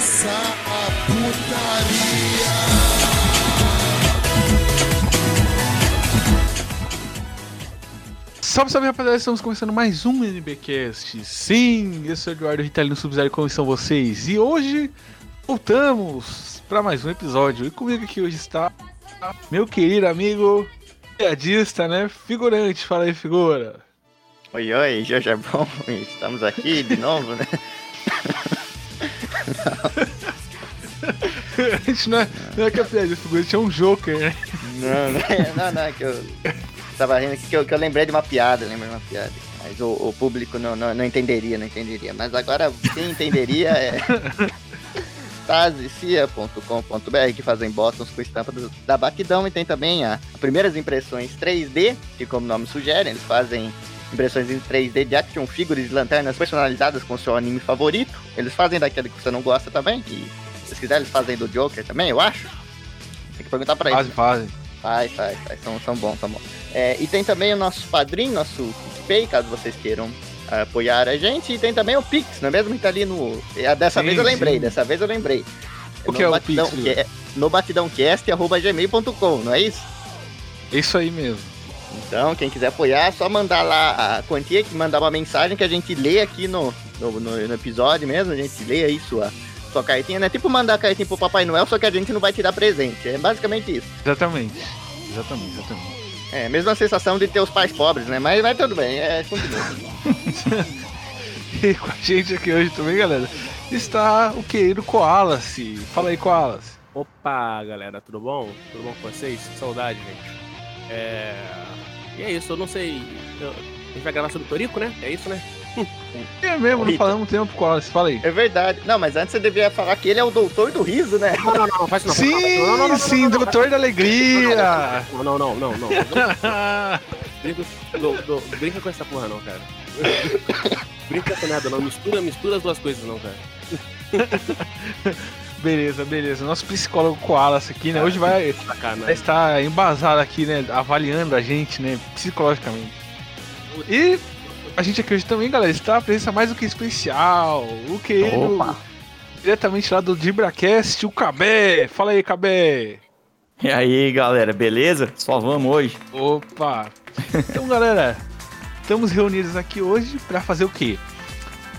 começar a putaria. Salve, salve rapaziada, estamos começando mais um NBcast. Sim, eu sou o Eduardo Ritalino Sub-Zero, como estão vocês? E hoje voltamos para mais um episódio. E comigo aqui hoje está meu querido amigo piadista, né? Figurante, fala aí, figura. Oi, oi, Jorge é bom, estamos aqui de novo, né? a gente não é, não é que a piadista, figurante é um joker, né? Não, não, é, não, não, é que eu tava rindo aqui que eu, que eu lembrei de uma piada, lembrei de uma piada. Mas o, o público não, não, não entenderia, não entenderia. Mas agora quem entenderia é tazicia.com.br que fazem bottoms com estampa do, da Batidão e tem também a, a Primeiras Impressões 3D, que como o nome sugere, eles fazem impressões em 3D de action figures de lanternas personalizadas com seu anime favorito. Eles fazem daquele que você não gosta também, que se quiser eles fazem do Joker também, eu acho. Tem que perguntar pra eles. Fazem, fazem. Faz, faz, faz. São, são bons, são bons. É, e tem também o nosso padrinho, nosso PicPay, caso vocês queiram uh, apoiar a gente. E tem também o Pix, não é mesmo? Que tá ali no. É, dessa Sim, vez eu lembrei, sim. dessa vez eu lembrei. O no que é o batidão, Pix, que é No batidãocast.gmail.com, não é isso? Isso aí mesmo. Então, quem quiser apoiar, é só mandar lá a quantia, que mandar uma mensagem que a gente lê aqui no, no, no- no episódio mesmo, a gente lê aí sua, sua cartinha, né? Tipo mandar a cartinha pro Papai Noel, só que a gente não vai te dar presente. É basicamente isso. Exatamente. Exatamente, exatamente. É, mesma sensação de ter os pais pobres, né? Mas vai tudo bem, é, continua. E com a gente aqui hoje também, galera, está o querido Koalace. Fala aí, Koalace. Opa, galera, tudo bom? Tudo bom com vocês? Saudade, gente. É... E é isso, eu não sei. eu- A gente vai gravar sobre o Torico, né? É isso, né? É mesmo, não falamos tempo, Koalace. Fala aí. É verdade. Não, mas antes você devia falar que ele é o doutor do riso, né? Não, não, não, não faz isso não. Sim, não, não, não, não, sim, não, não, doutor da alegria. Não, não, não, não, não. Brinca, do- do- brinca com essa porra, não, cara. Brinca com nada, não. Mistura, mistura as duas coisas, não, cara. Beleza, beleza. Nosso psicólogo Koalace aqui, né? Hoje vai, estar embasado aqui, né? Avaliando a gente, né? Psicologicamente. E a gente aqui hoje também, galera, está a presença mais do que especial. O querido, Opa. diretamente lá do Dibracast, o Cabé. Fala aí, Cabé. E aí, galera, beleza? Só vamos hoje. Opa! Então, galera, estamos reunidos aqui hoje para fazer o quê?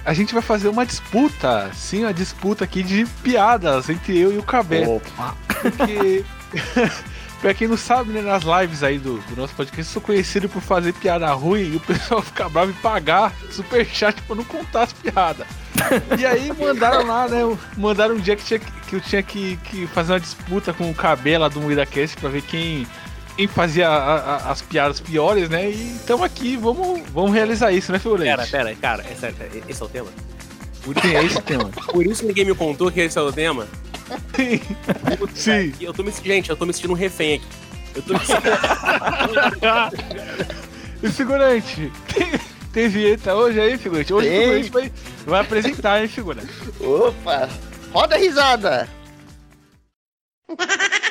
A gente vai fazer uma disputa, sim, uma disputa aqui de piadas entre eu e o Cabé. Opa. Porque, pra quem não sabe, né, nas lives aí do, do nosso podcast, eu sou conhecido por fazer piada ruim e o pessoal fica bravo e pagar superchat pra não contar as piadas. E aí mandaram lá, né? Mandaram um dia que, tinha, que- que eu tinha que, que fazer uma disputa com o Cabé lá do MuidaCast pra ver quem, quem fazia a- a- as piadas piores, né? E estamos aqui, vamos, vamos realizar isso, né, Fiorente? Pera, pera, cara, é sério, esse é o tema? Sim, é esse o tema. Por isso ninguém me contou que esse é o tema? Sim. Eu tô me gente, eu tô me sentindo um refém aqui. Eu tô me sentindo. E figurante, tem, tem vinheta hoje aí, figurante? Hoje Tem. o figurante vai, vai apresentar, hein, figurante? Opa! Roda a risada!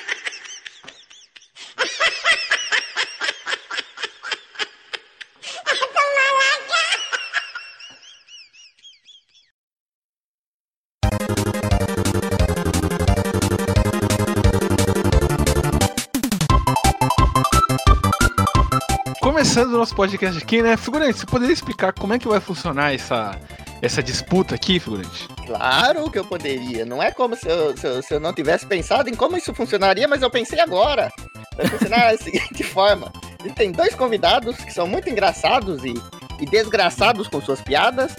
Começando o nosso podcast aqui, né? Figurante, você poderia explicar como é que vai funcionar essa, essa disputa aqui, figurante? Claro que eu poderia. Não é como se eu, se eu, se eu não tivesse pensado em como isso funcionaria, mas eu pensei agora. Vai funcionar da seguinte forma: gente tem dois convidados que são muito engraçados e, e desgraçados com suas piadas.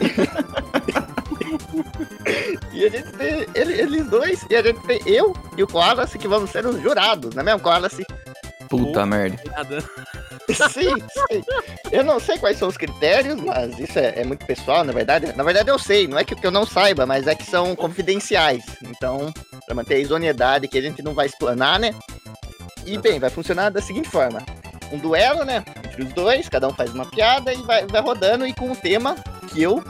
e a gente tem ele- eles dois, e a gente tem eu e o Koalace que vamos ser os jurados, não é mesmo, Koalace? Puta merda. Nada. Sim, sim. Eu não sei quais são os critérios, mas isso é, é muito pessoal, na verdade. Na verdade, eu sei, não é que que eu não saiba, mas é que são confidenciais. Então, pra manter a isoneidade que a gente não vai explanar, né? E bem, vai funcionar da seguinte forma: um duelo, né? Entre os dois, cada um faz uma piada e vai, vai rodando e com o tema que eu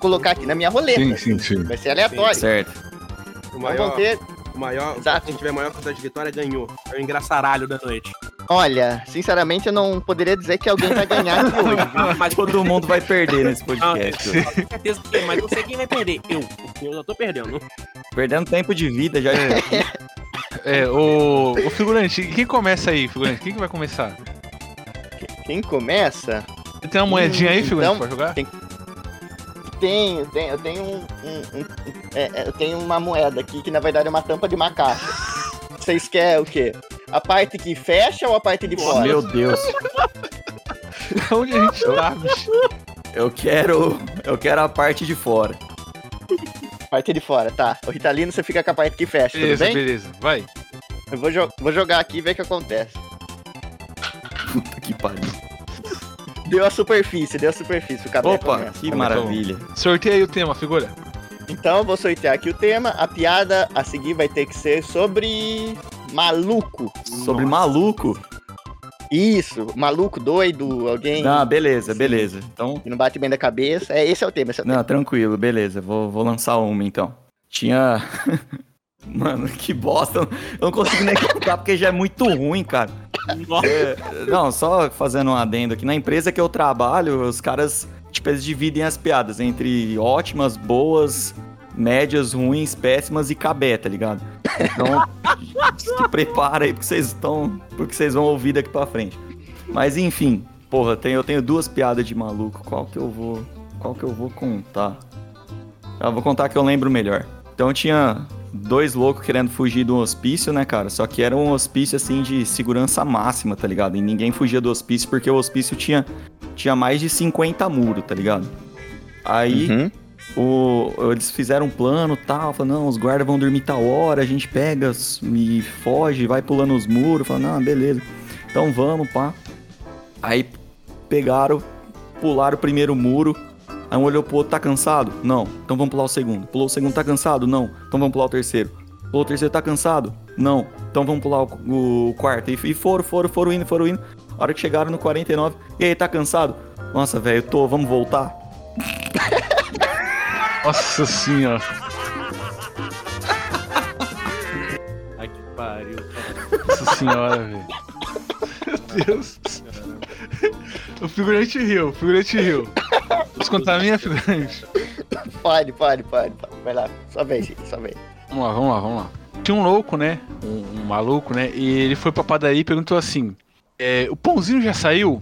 colocar aqui na minha roleta. sim, sim. Vai ser aleatório. Certo. O Então maior, vão ter o maior, Exato. quem tiver maior quantidade de vitória ganhou. É o engraçaralho da noite. Olha, sinceramente eu não poderia dizer que alguém vai ganhar aqui hoje. Mas Todo mundo vai perder nesse Não, podcast. certeza que mas eu sei quem vai perder. Eu. Eu já tô perdendo. Perdendo tempo de vida já. É, o, o figurante, quem começa aí, figurante? Quem que vai começar? Quem começa? Você tem uma moedinha aí, Hum, figurante, então, pra jogar? Tenho, tenho, eu tenho um, um- um- é, é, eu tenho uma moeda aqui que na verdade é uma tampa de macaco. Vocês querem o quê? A parte que fecha ou a parte de fora? Meu Deus. Onde a gente tá, bicho? Eu quero. Eu quero a parte de fora. Parte de fora, tá. O Ritalino você fica com a parte que fecha, Beleza, tudo bem? beleza. Vai. Eu vou, jo- vou jogar aqui e ver o que acontece. Puta que pariu. Deu a superfície, deu a superfície. O cabelo Opa, começa. que maravilha. Sorteia aí o tema, figura. Então vou sortear aqui o tema. A piada a seguir vai ter que ser sobre maluco. Sobre maluco. Isso, maluco, doido, alguém Não, beleza, beleza. Então. que não bate bem da cabeça. É, esse é o tema, esse é o tema. Não, tranquilo, beleza. Vou, vou lançar uma então. Tinha. Mano, que bosta. Eu não consigo nem contar porque já é muito ruim, cara. É, não, só fazendo um adendo aqui. Na empresa que eu trabalho, os caras, tipo, eles dividem as piadas entre ótimas, boas, médias, ruins, péssimas e cabé, tá ligado? Então, se prepara aí porque vocês estão. Porque vocês vão ouvir daqui pra frente. Mas enfim, porra, tem, eu tenho duas piadas de maluco. Qual que eu vou. Qual que eu vou contar? Eu vou contar que eu lembro melhor. Então tinha dois loucos querendo fugir do hospício, né, cara? Só que era um hospício assim de segurança máxima, tá ligado? E ninguém fugia do hospício porque o hospício tinha, tinha mais de 50 muros, tá ligado? Aí Uhum. o, eles fizeram um plano tal, falaram, não, os guardas vão dormir tal hora, a gente pega e foge, vai pulando os muros, fala, não, beleza. Então vamos, pá. Aí pegaram, pularam o primeiro muro, aí um olhou pro outro, tá cansado? Não, então vamos pular o segundo. Pulou o segundo, tá cansado? Não, então vamos pular o terceiro. Pulou o terceiro, tá cansado? Não, então vamos pular o, o quarto. E, e foram, foram, foram indo, foram indo. A hora que chegaram no 49, e aí, tá cansado? Nossa, velho, tô, vamos voltar? Nossa senhora. Ai, que pariu. Nossa senhora, velho. Meu Deus. O figurante riu, o figurante riu. Posso contar a minha, figurante? Pode, pode, pode. Vai lá, só vez, gente, só vez. Vamos lá, vamos lá, vamos lá. Tinha um louco, né? Um, um maluco, né? E ele foi pra padaria e perguntou assim: é, O pãozinho já saiu?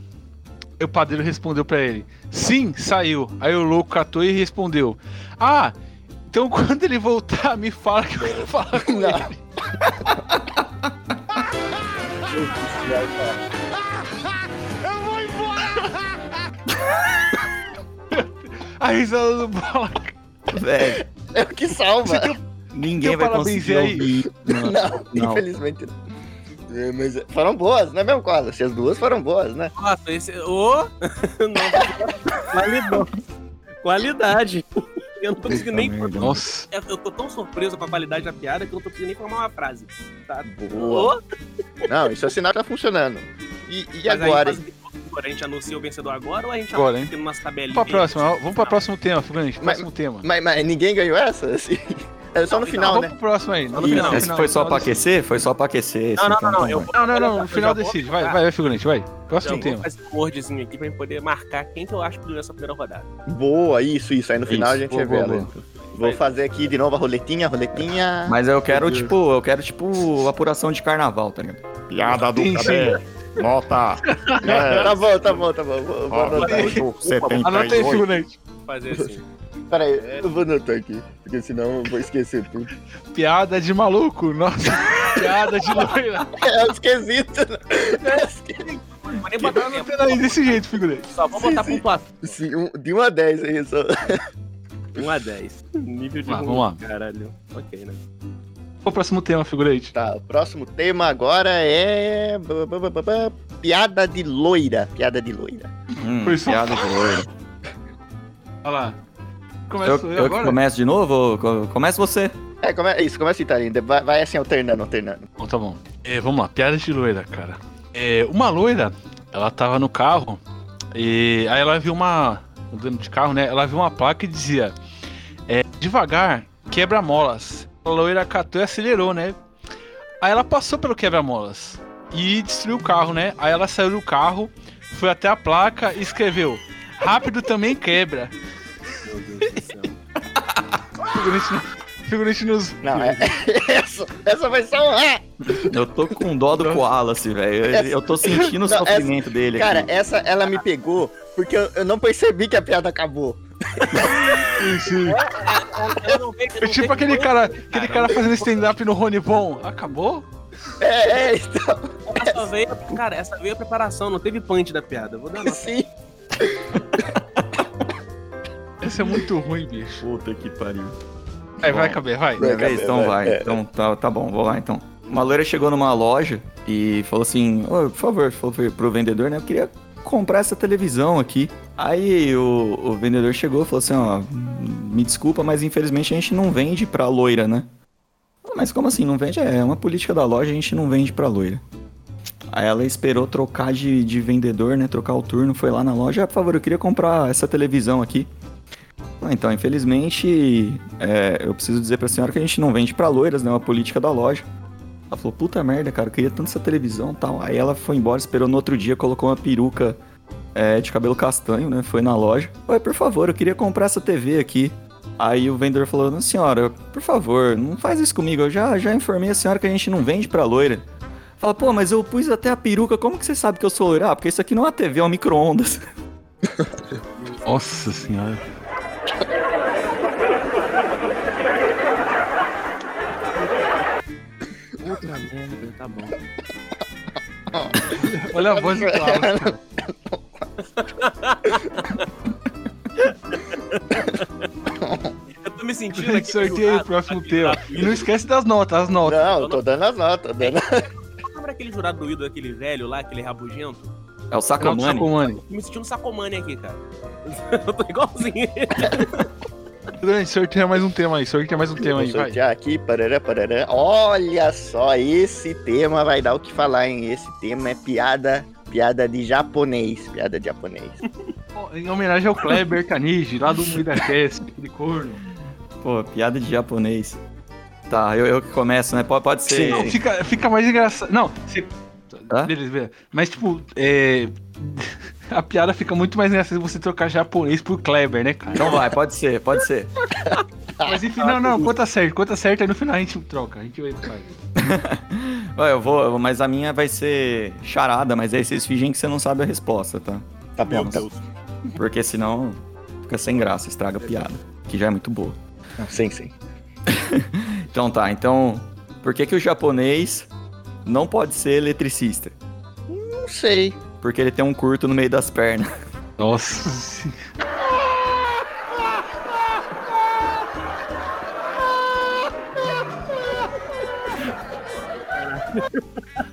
Aí o padeiro respondeu pra ele: Sim, saiu. Aí o louco catou e respondeu: Ah, então quando ele voltar, me fala que eu quero falar com Não. ele. A risada do bola. Velho, É o que salva. ninguém Teu vai parabéns conseguir aí. ouvir. Não, Não, não. infelizmente não. É, Mas foram boas, não é mesmo, Cola? Se as duas foram boas, né? Nossa, esse. Ô! Não, qualidade. Qualidade. Eu não tô conseguindo nem. Nossa. Eu eu tô tão surpreso com a qualidade da piada que eu não tô conseguindo nem formar uma frase. Tá? Boa. Não, isso é sinal que tá funcionando. E, e Mas aí, a gente anuncia o vencedor agora ou a gente Agora, tem umas tabelinhas? Vamos pra próxima, vamos pra próximo tema, figurante. Mas- Próximo tema. Mas, mas ninguém ganhou essa? Assim, É só no Não, final, vamos né? pro próximo aí. no final, esse final, foi só pra aquecer? Foi só pra aquecer. esse, Não, não, então não, não. Eu. Não, não, não, no final decide. Vai, colocar- vai, vai, figurante, vai. Próximo Eu tema. vou fazer um wordzinho aqui pra gente poder marcar quem que eu acho que ganhou essa primeira rodada. Boa, isso, isso. Aí no final Isso, a gente boa, boa, revela. Vou fazer aqui de novo a roletinha, a roletinha. Mas eu quero, tipo, eu quero, tipo, apuração de carnaval, tá ligado? Piada do cabé. Nota. É, tá bom, tá bom, tá bom. Vou, vou anotar. aí. 78. Anota aí, figurante. Vou fazer assim. Pera aí, eu vou anotar aqui. Porque senão eu vou esquecer tudo. Piada de maluco. Nossa, piada de loira. É esquisito. né? É esquisito. Vou nem botar aí desse jeito, figurante. só vou botar Sim, pontuação. Sim, um- de 1 a 10 aí, só. 1 a 10. Nível de Vamos lá, ruim, vamos Caralho. Ok, né? Qual o próximo tema, figurante? Tá, o próximo tema agora é. Piada de loira. Piada de loira. Hum, piada de loiro. Olha lá. Começa Eu, eu, agora? começo de novo? Começa você. É, come... isso, começa a citar ainda. Vai, vai assim, alternando, alternando. Bom, tá bom. É, vamos lá, piada de loira, cara. É, uma loira, ela tava no carro e aí ela viu uma. Andando de carro, né? Ela viu uma placa que dizia: é, Devagar, quebra-molas. A loira catou e acelerou, né? Aí ela passou pelo quebra-molas. e destruiu o carro, né? Aí ela saiu do carro, foi até a placa e escreveu: Rápido também quebra. Meu Deus do céu. Figurante, no- figurante nos. Não, é, essa, essa vai ser um. Eu tô com dó do Koalace, velho. Eu- Eu tô sentindo o Não, essa- sofrimento dele Cara, aqui. essa ela me pegou porque eu, eu não percebi que a piada acabou. Ela não veio- É não tipo veio aquele cara, aquele cara fazendo stand-up no Rony Bon. Acabou? É, é, então, só veio, cara, essa veio a preparação, não teve punch da piada. Vou dar nota. sim. Isso é muito ruim, bicho. Puta que pariu. Vai, vai, caber, vai. Vai? Gabriel, Então vai. vai. É. Então tá, tá bom, vou lá então. Uma loira chegou numa loja e falou assim: Ô, por favor, falou pro vendedor, né? Eu queria comprar essa televisão aqui. Aí o, o vendedor chegou e falou assim: Ó, me desculpa, mas infelizmente a gente não vende pra loira, né? "Ah, Mas como assim? Não vende? É uma política da loja, a gente não vende pra loira. Aí ela esperou trocar de, de vendedor, né? Trocar o turno, foi lá na loja. Ah, por favor, eu queria comprar essa televisão aqui. Ah, então, infelizmente, é, eu preciso dizer pra senhora que a gente não vende pra loiras, né? É uma política da loja. Ela falou, puta merda, cara, eu queria tanto essa televisão e tal. Aí ela foi embora, esperou no outro dia, colocou uma peruca é, de cabelo castanho, né? Foi na loja. Oi, por favor, eu queria comprar essa TV aqui. Aí o vendedor falou, senhora, por favor, não faz isso comigo. Eu já, já informei a senhora que a gente não vende pra loira. Fala, pô, mas eu pus até a peruca, como que você sabe que eu sou loira? Ah, porque isso aqui não é uma TV, é um micro-ondas. Nossa senhora. Tá bom. Olha a voz do Klaus. Eu tô me sentindo aqui. sorteia aí o próximo tema. E não esquece das notas, as notas. Não, eu tô dando as notas. dando- Lembra aquele jurado doído, aquele velho lá, aquele rabugento? É o Sacomani. Sacomani. Tô me sentindo Sacomani aqui, cara. Eu tô igualzinho. Dani, sorteia mais um tema aí, sorteia mais um tema aí, vai. aqui, parará, parará. Olha só, esse tema vai dar o que falar, hein? Esse tema é piada, piada de japonês, piada de japonês. Em homenagem ao Kleber Taniji, lá do Moída Cast, aquele corno. Pô, piada de japonês. Tá, eu, eu que começo, né? Pode, pode ser. Não, fica, fica mais engraçado. Não. Hã? Beleza, beleza. Mas, tipo, é... a piada fica muito mais engraçada se você trocar japonês por Kleber, né, cara? Então vai, pode ser, pode ser. Mas enfim, não, não, conta certo, conta certo, aí no final a gente troca, a gente vai faz. Vai, eu vou, mas a minha vai ser charada, mas aí vocês fingem que você não sabe a resposta, tá? Tá bom, tá. Porque senão fica sem graça, estraga a piada, que já é muito boa. bom. Sim, sim. Então tá, então, por que que o japonês não pode ser eletricista? Não sei. Porque ele tem um curto no meio das pernas. Nossa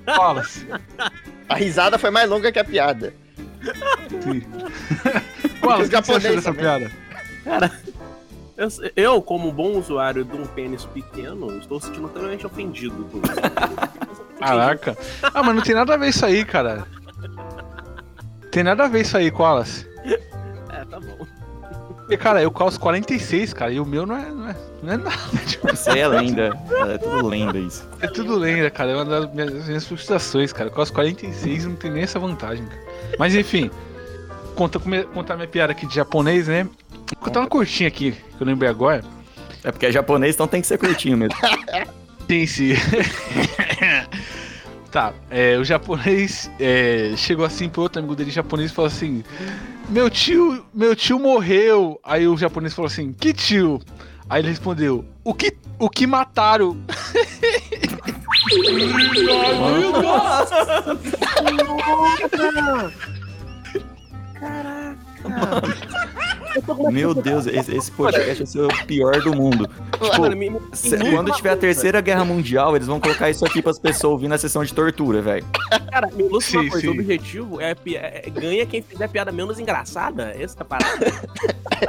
Fala-se. A risada foi mais longa que a piada. Fala, o que você dessa piada? Cara, eu, eu, como bom usuário de um pênis pequeno, estou sentindo totalmente ofendido isso. Caraca. Ah, mas não tem nada a ver isso aí, cara. Tem nada a ver isso aí, Koalas. É, tá bom. Porque, cara, eu calço 46, cara, e o meu não é, não é, não é nada. Tipo, Isso aí é lenda, é tudo lenda isso. é tudo lenda, cara. É uma das minhas, minhas frustrações, cara. Eu calço 46 e não tem nem essa vantagem, cara. Mas enfim, conta, contar minha piada aqui de japonês, né? Vou contar uma curtinha aqui, que eu lembrei agora. É porque é japonês, então tem que ser curtinho mesmo. Sim, sim. tá, é, o japonês é, chegou assim pro outro amigo dele japonês e falou assim: Meu tio, meu tio morreu. Aí o japonês falou assim: Que tio? Aí ele respondeu: O que, o que mataram? Meu Deus, esse, esse podcast vai ser o pior do mundo. Se- me- quando tiver a terceira guerra mundial, eles vão colocar isso aqui pras pessoas ouvir na sessão de tortura, velho. Cara, me ilustra uma coisa, sim. o objetivo é, pi- é- é- ganha quem fizer a piada menos engraçada. Essa é a parada.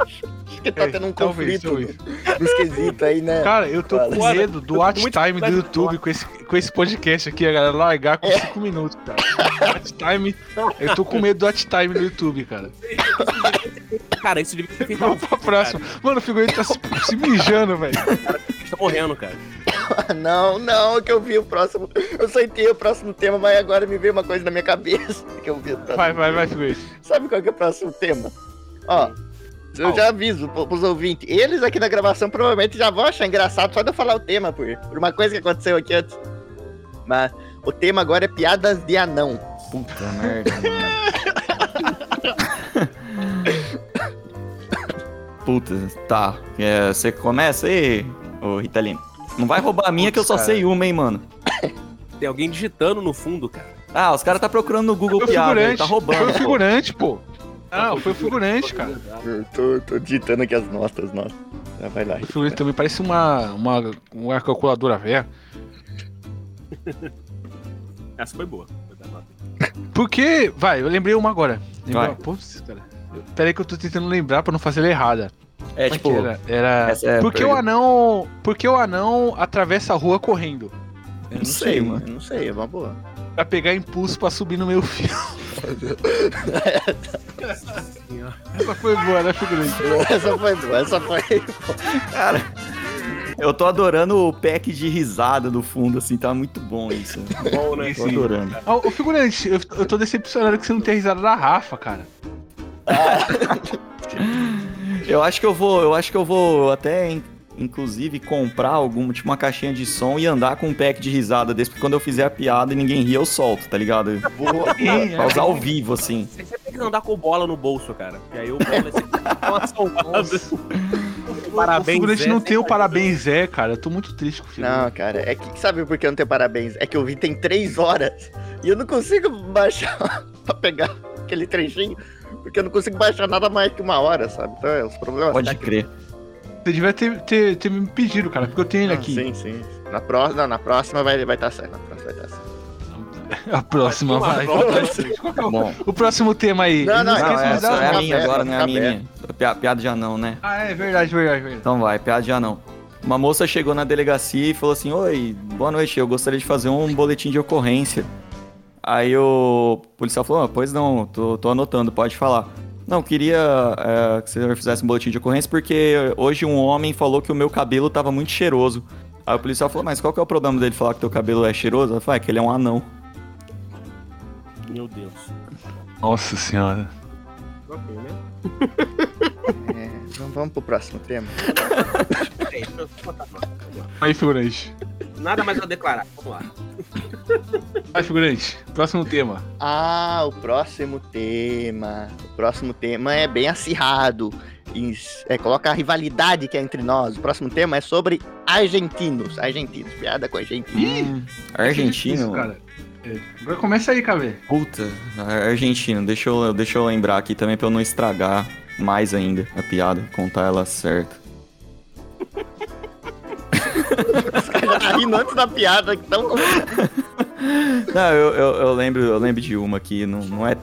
Acho que tá tendo um Talvez, conflito talvez. esquisito aí, né? Cara, eu tô com medo do watch time do YouTube com esse, com esse podcast aqui, a galera largar com 5 minutos, cara. Watch time. Eu tô com medo do watch time do YouTube, cara. Cara, isso devia ser feito Vamos pra próxima. Mano, o figurino tá se, se mijando, velho. tá morrendo, cara. Não, não, que eu vi o próximo. Eu sorteei o próximo tema, mas agora me veio uma coisa na minha cabeça. Que eu vi o próximo. Vai, vai, vai, figurante. Sabe qual que é o próximo tema? Ó, eu já aviso pro- pros ouvintes. Eles aqui na gravação provavelmente já vão achar engraçado só de eu falar o tema, por, por uma coisa que aconteceu aqui antes. Mas o tema agora é piadas de anão. Puta merda, mano. Puta, tá. É, Você começa aí, ô Ritalino. Não vai roubar a minha que eu só Putz, sei uma, hein, mano. Tem alguém digitando no fundo, cara. Ah, os caras tá procurando no Google piada, ele tá Foi o roubando. figurante, pô. Não, foi o figurante, cara. Eu tô, tô digitando aqui as notas. Já vai lá. O figurante também parece uma, uma, uma calculadora velha. Essa foi boa. Porque, vai, eu lembrei uma agora. Lembrei Vai. uma- Putz, cara. Pera aí que eu tô tentando lembrar pra não fazer ela errada. É, Como tipo, que era? era... é a Porque o anão. Porque o anão atravessa a rua correndo. Eu não sei, mano. Não sei, é uma boa. Pra pegar impulso pra subir no meu fio. Essa foi boa, né, figurante? Essa foi boa, essa foi. Cara, eu tô adorando o pack de risada do fundo, assim, tá muito bom isso. Bom, né? Tô adorando. Ô, figurante, eu, eu tô decepcionado que você não tem a risada da Rafa, cara. Eu acho que eu vou, eu acho que eu vou até, in- inclusive, comprar alguma, tipo uma caixinha de som e andar com um pack de risada desse, porque quando eu fizer a piada e ninguém rir, eu solto, tá ligado? Boa. Sim, Pra usar ao vivo, assim. Você tem que andar com bola no bolso, cara. E aí o bola vai ser uma salvada. o figurante não tem o parabéns, é, cara. Eu tô muito triste com o figurante. Não, cara, é que sabe por que eu não tenho parabéns? É que eu vi tem três horas e eu não consigo baixar pra pegar aquele trechinho, porque eu não consigo baixar nada mais que uma hora, sabe? Então é os problemas. Pode técnicos. crer. Você devia ter, ter, ter me pedido, cara, porque eu tenho ele Ah, aqui. Sim, sim. Na próxima, na próxima vai vai estar certo, na próxima vai estar certo. A próxima vai. é o- Bom. O próximo tema aí. Não, não, Não, de é, é a uma- minha agora, não é a minha. Pia- Piada de anão, né? Ah, é verdade, verdade, verdade. Então vai, piada de anão. Uma moça chegou na delegacia e falou assim: Oi, boa noite, eu gostaria de fazer um boletim de ocorrência. Aí o policial falou: ah, Pois não, tô, tô anotando, pode falar. Não, queria é, que você fizesse um boletim de ocorrência porque hoje um homem falou que o meu cabelo tava muito cheiroso. Aí o policial falou: Mas qual que é o problema dele falar que teu cabelo é cheiroso? Eu falei: É que ele é um anão. Meu Deus. Nossa senhora. Ok, né? É, vamos, pro próximo tema. Lá. Aí, figurante. Nada mais a declarar. Vamos lá. Vai, figurante. Próximo tema. Ah, o próximo tema. O próximo tema é bem acirrado. É, coloca a rivalidade que é entre nós. O próximo tema é sobre argentinos. Argentinos, piada com argentinos. Ih, Argentino? isso, cara. É, Agora começa aí, Cavê. Puta, argentino. Deixa eu, deixa eu lembrar aqui também pra eu não estragar mais ainda a piada, contar ela certa. Já tá rindo antes da piada. Então, Não, eu, eu, eu lembro, eu lembro de uma que não, não, é,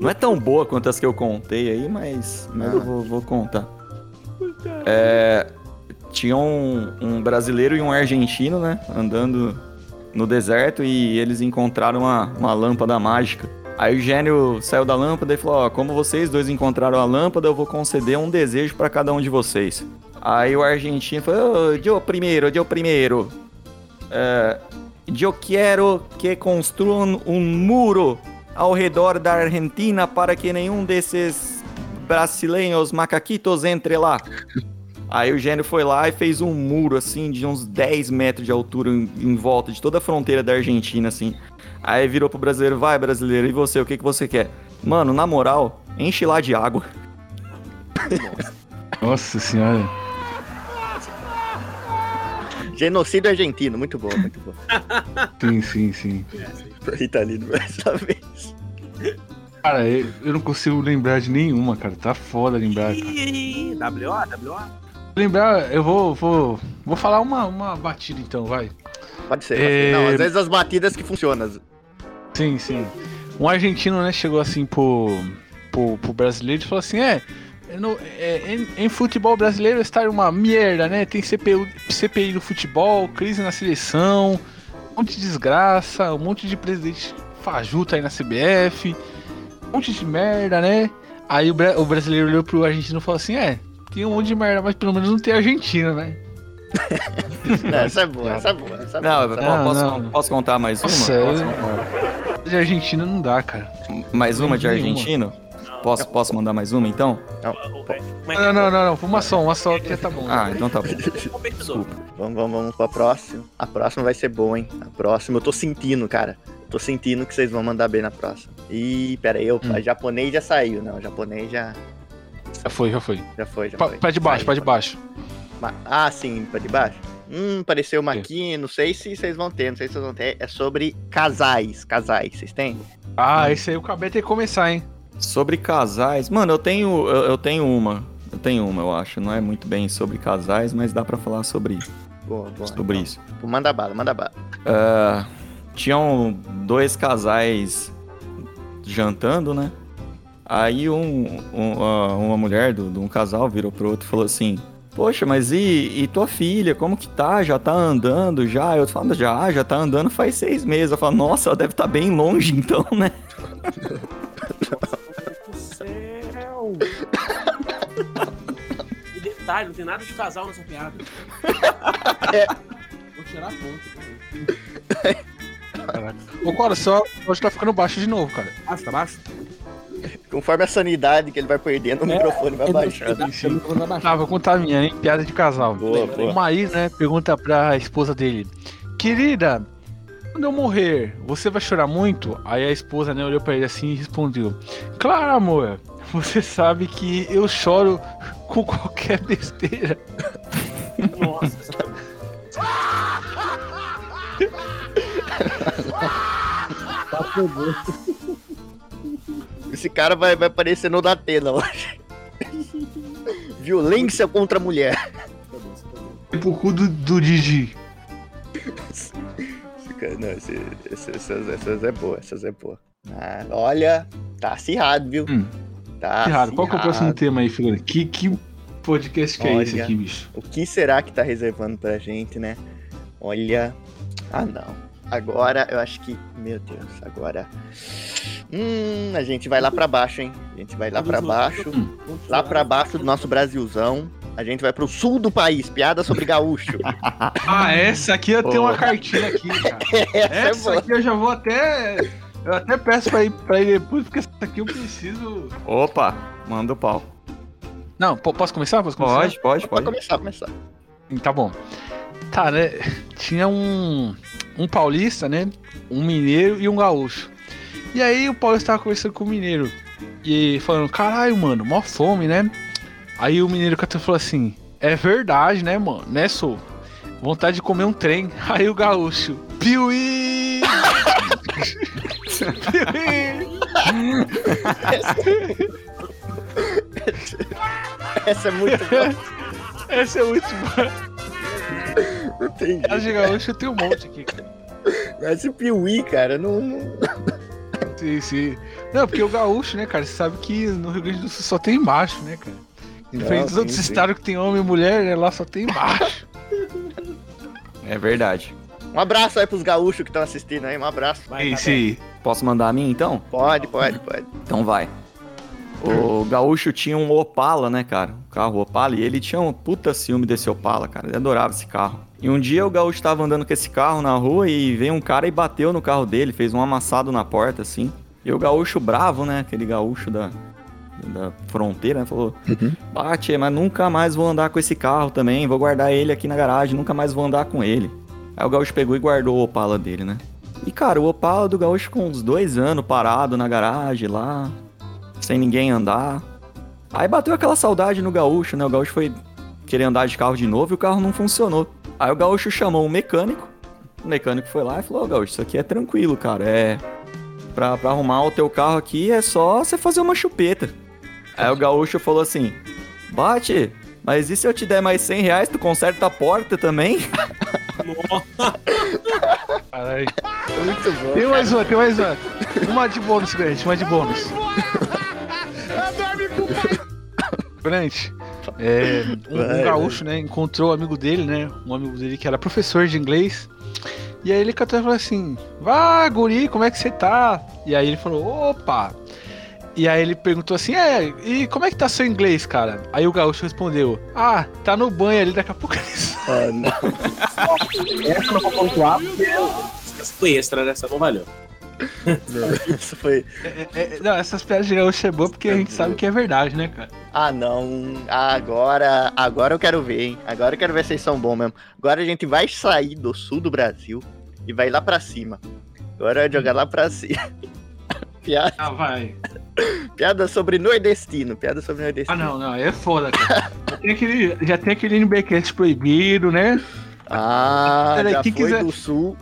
não é tão boa quanto as que eu contei aí, mas, mas eu vou, vou contar. É, tinha um, um brasileiro e um argentino, né? Andando no deserto e eles encontraram uma, uma lâmpada mágica. Aí o gênio saiu da lâmpada e falou: Ó, como vocês dois encontraram a lâmpada, eu vou conceder um desejo pra cada um de vocês. Aí o argentino falou: "Ô, eu primeiro, eu primeiro. É, eu quero que construam um muro ao redor da Argentina para que nenhum desses brasileiros macaquitos entre lá. Aí o gênio foi lá e fez um muro, assim, de uns 10 metros de altura em, em volta de toda a fronteira da Argentina, assim. Aí virou pro brasileiro, vai brasileiro, e você, o que, que você quer? Mano, na moral, enche lá de água. Nossa senhora. Genocídio argentino. Muito bom, muito bom. Sim, sim, sim. Italino dessa vez. Cara, eu, eu não consigo lembrar de nenhuma, cara. Tá foda lembrar, cara. Ih, WO, WO. Lembrar, eu vou, vou, vou falar uma, uma batida então, vai. Pode ser. É, pode ser. Não, às vezes as batidas que funcionam. Sim, sim. Um argentino, né, chegou assim pro, pro, pro brasileiro e falou assim: é, no- é, em, em futebol brasileiro está uma merda, né? Tem CPI, CPI no futebol, crise na seleção, um monte de desgraça, um monte de presidente fajuta aí na CBF, um monte de merda, né? Aí o, o brasileiro olhou pro argentino e falou assim: é, tem um monte de merda, mas pelo menos não tem Argentina, né? Não, essa é boa, essa é boa, essa é Não, boa. é boa. Não, posso, não. posso contar mais uma? Nossa, Posso contar De Argentina não dá, cara. mais uma de argentino? Posso, posso mandar mais uma então? Não, não, não, não. Uma só, uma só que tá bom. Ah, então tá bom. competidor. Vamos, vamos, vamos pra próxima. A próxima vai ser boa, hein? A próxima eu tô sentindo, cara. Tô sentindo que vocês vão mandar bem na próxima. Ih, pera aí, opa, Hum. japonês já saiu, não. Japonês já, Já foi, já foi. já foi, já foi. Pé de baixo, Saiu. pé de baixo. Ah, sim, pra de baixo? Hum, apareceu uma aqui, não sei se vocês vão ter, não sei se vocês vão ter. É sobre casais, casais, vocês têm? Ah, esse aí o cabelo tem que começar, hein? Sobre casais. Mano, eu tenho, eu, eu tenho uma. Eu tenho uma, eu acho. Não é muito bem sobre casais, mas dá pra falar sobre, Boa, boa. sobre então. isso. Pô, Manda bala, manda bala. Ah, tinham dois casais jantando, né? Aí um, um- ah, uma mulher do- de um casal virou pro outro e falou assim: Poxa, mas e, e tua filha, como que tá? Já tá andando já? Eu falo, já, já tá andando faz seis meses. Eu falo, nossa, ela deve estar bem longe então, né? céu! E detalhe, não tem nada de casal nessa piada. Vou tirar a ponta. Caraca. Ô, Cora, só hoje tá ficando baixo de novo, cara. Ah, tá baixo? Conforme a sanidade que ele vai perdendo, o microfone vai baixando. Ah, vou contar a minha, hein? Piada de casal. Boa, boa. O Maís, né, pergunta pra esposa dele: Querida, quando eu morrer, você vai chorar muito? Aí a esposa, né, olhou pra ele assim e respondeu: Claro, amor. Você sabe que eu choro com qualquer besteira. Nossa. Esse cara vai, vai aparecer no Datena hoje. Violência contra a mulher. Tipo o cu do, do Didi. Não, esse, esse- essas, essas é boa, essas é boa. Ah, olha, tá acirrado, viu? Hum. Tá Errado. Qual que é o próximo acirrado. tema aí, figura? Que, que podcast que é esse Olha. aqui, bicho? O que será que tá reservando pra gente, né? Olha. Ah, não. Agora eu acho que. Meu Deus, agora. Hum, a gente vai lá pra baixo, hein? A gente vai lá pra baixo. Lá pra baixo do nosso Brasilzão. A gente vai pro sul do país. Piada sobre gaúcho. Ah, essa aqui eu tenho uma cartinha aqui, cara. Essa é Essa boa. aqui eu já vou até. Eu até peço pra ir, pra ir depois, porque essa aqui eu preciso. Opa, manda o pau. Não, po- posso começar? Posso começar? Pode, pode, Pode pode. começar, começar. Tá bom. Tá, né? Tinha um, um paulista, né? Um mineiro e um gaúcho. E aí o paulista tava conversando com o mineiro. E falando, caralho, mano, mó fome, né? Aí o mineiro cantou falou assim: É verdade, né, mano? Né, sou? Vontade de comer um trem. Aí o gaúcho, piuí! piuí! Essa é muito boa. Essa é muito boa. Não tem Piada de jeito. gaúcho eu tenho um monte aqui, cara. Esse piuí, cara, não. não- Sim, sim. Não, porque o gaúcho, né, cara? Você sabe que no Rio Grande do Sul só tem macho, né, cara? Diferente dos sim, outros sim. estados que tem homem e mulher, né? Lá só tem macho. É verdade. Um abraço aí pros gaúchos que estão assistindo aí. Um abraço. Vai, tá Esse aí. Posso mandar a minha então? Pode, pode, pode. Então vai. O gaúcho tinha um Opala, né, cara? Um carro Opala. E ele tinha um puta ciúme desse Opala, cara. Ele adorava esse carro. E um dia o gaúcho tava andando com esse carro na rua e veio um cara e bateu no carro dele, fez um amassado na porta, assim. E o gaúcho bravo, né? Aquele gaúcho da, da fronteira, né? Falou: Bate, mas nunca mais vou andar com esse carro também. Vou guardar ele aqui na garagem, nunca mais vou andar com ele. Aí o gaúcho pegou e guardou o Opala dele, né? E, cara, o Opala do gaúcho com uns dois anos parado na garagem lá, sem ninguém andar. Aí bateu aquela saudade no gaúcho, né? O gaúcho foi querer andar de carro de novo e o carro não funcionou. Aí o gaúcho chamou um mecânico. O mecânico foi lá e falou: Ô gaúcho, isso aqui é tranquilo, cara. É. Pra, pra arrumar o teu carro aqui é só você fazer uma chupeta. Aí o gaúcho falou assim: Bate, mas e se eu te der mais 100 reais, tu conserta a porta também? Caralho. Muito bom. Tem mais uma, tem mais uma. Uma de bônus, Grant, uma de bônus. Grant, é, um, um Vai, gaúcho, né, encontrou um amigo dele, né, um amigo dele que era professor de inglês. E aí ele cantou e falou assim, vá, guri, como é que você tá? E aí ele falou, opa, E aí ele perguntou assim: É, e como é que tá seu inglês, cara? Aí o gaúcho respondeu: Ah, tá no banho ali, daqui a pouco ele sai." Ah, não. Essa não vou pontuar porque foi extra, né? Essa não valeu. Isso foi. É, é, não, essas piadas de gaúcho é boa porque a gente sabe que é verdade, né, cara? Ah, não. Agora, agora eu quero ver, hein? Agora eu quero ver se vocês são bons mesmo. Agora a gente vai sair do sul do Brasil e vai lá pra cima. Agora é jogar lá pra cima. piada, Ah, vai. piada sobre nordestino. Piada sobre nordestino. Ah, não, não, é foda, cara. Já tem aquele, já tem aquele NBcast proibido, né? Ah, Peraí, já foi quiser- do sul.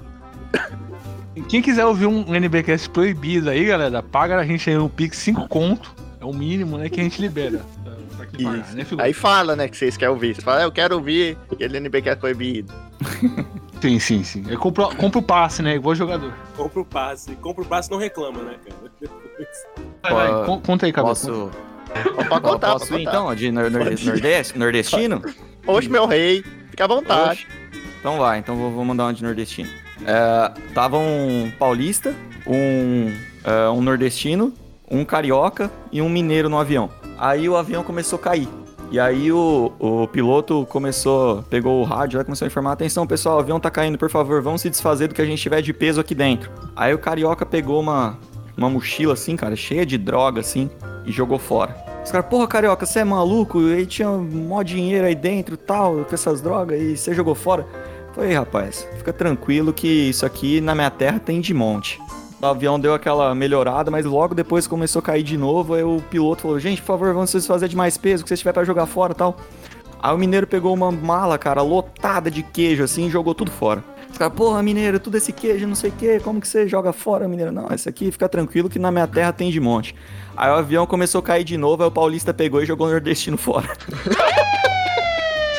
Quem quiser ouvir um NBcast proibido aí, galera, paga a gente aí um Pix 5 conto. É o mínimo, né, que a gente libera. Pra, pagar, né? Aí fala, né, que vocês querem ouvir. Você fala, "Ah, eu quero ouvir aquele NB que é proibido. Sim, sim, sim. Eu compro, compro o passe, né? Igual jogador. Compra o passe. Compra o passe não reclama, né, cara? Vai, vai, conta aí, cabelo. Posso, Pode contar, posso pode ir então, de nor- nor- nordeste, nordestino? Oxe, meu rei. Fica à vontade. Então vai, então vou, vou mandar uma de nordestino. É, tava um paulista, um, é, um nordestino, um carioca e um mineiro no avião. Aí o avião começou a cair. E aí o, o piloto começou, pegou o rádio começou a informar, atenção pessoal, o avião tá caindo, por favor, vamos se desfazer do que a gente tiver de peso aqui dentro. Aí o carioca pegou uma, uma mochila assim, cara, cheia de droga assim, e jogou fora. Os caras, porra, carioca, você é maluco? Aí tinha mó dinheiro aí dentro tal, com essas drogas, e você jogou fora. Falei, rapaz, fica tranquilo que isso aqui na minha terra tem de monte. O avião deu aquela melhorada, mas logo depois começou a cair de novo. Aí o piloto falou: Gente, por favor, vamos se fazer de mais peso, que você tiver pra jogar fora tal. Aí o mineiro pegou uma mala, cara, lotada de queijo assim e jogou tudo fora. Os caras, porra, mineiro, tudo esse queijo, não sei o que, como que você joga fora, mineiro? Não, esse aqui fica tranquilo que na minha terra tem de monte. Aí o avião começou a cair de novo, aí o paulista pegou e jogou o nordestino fora.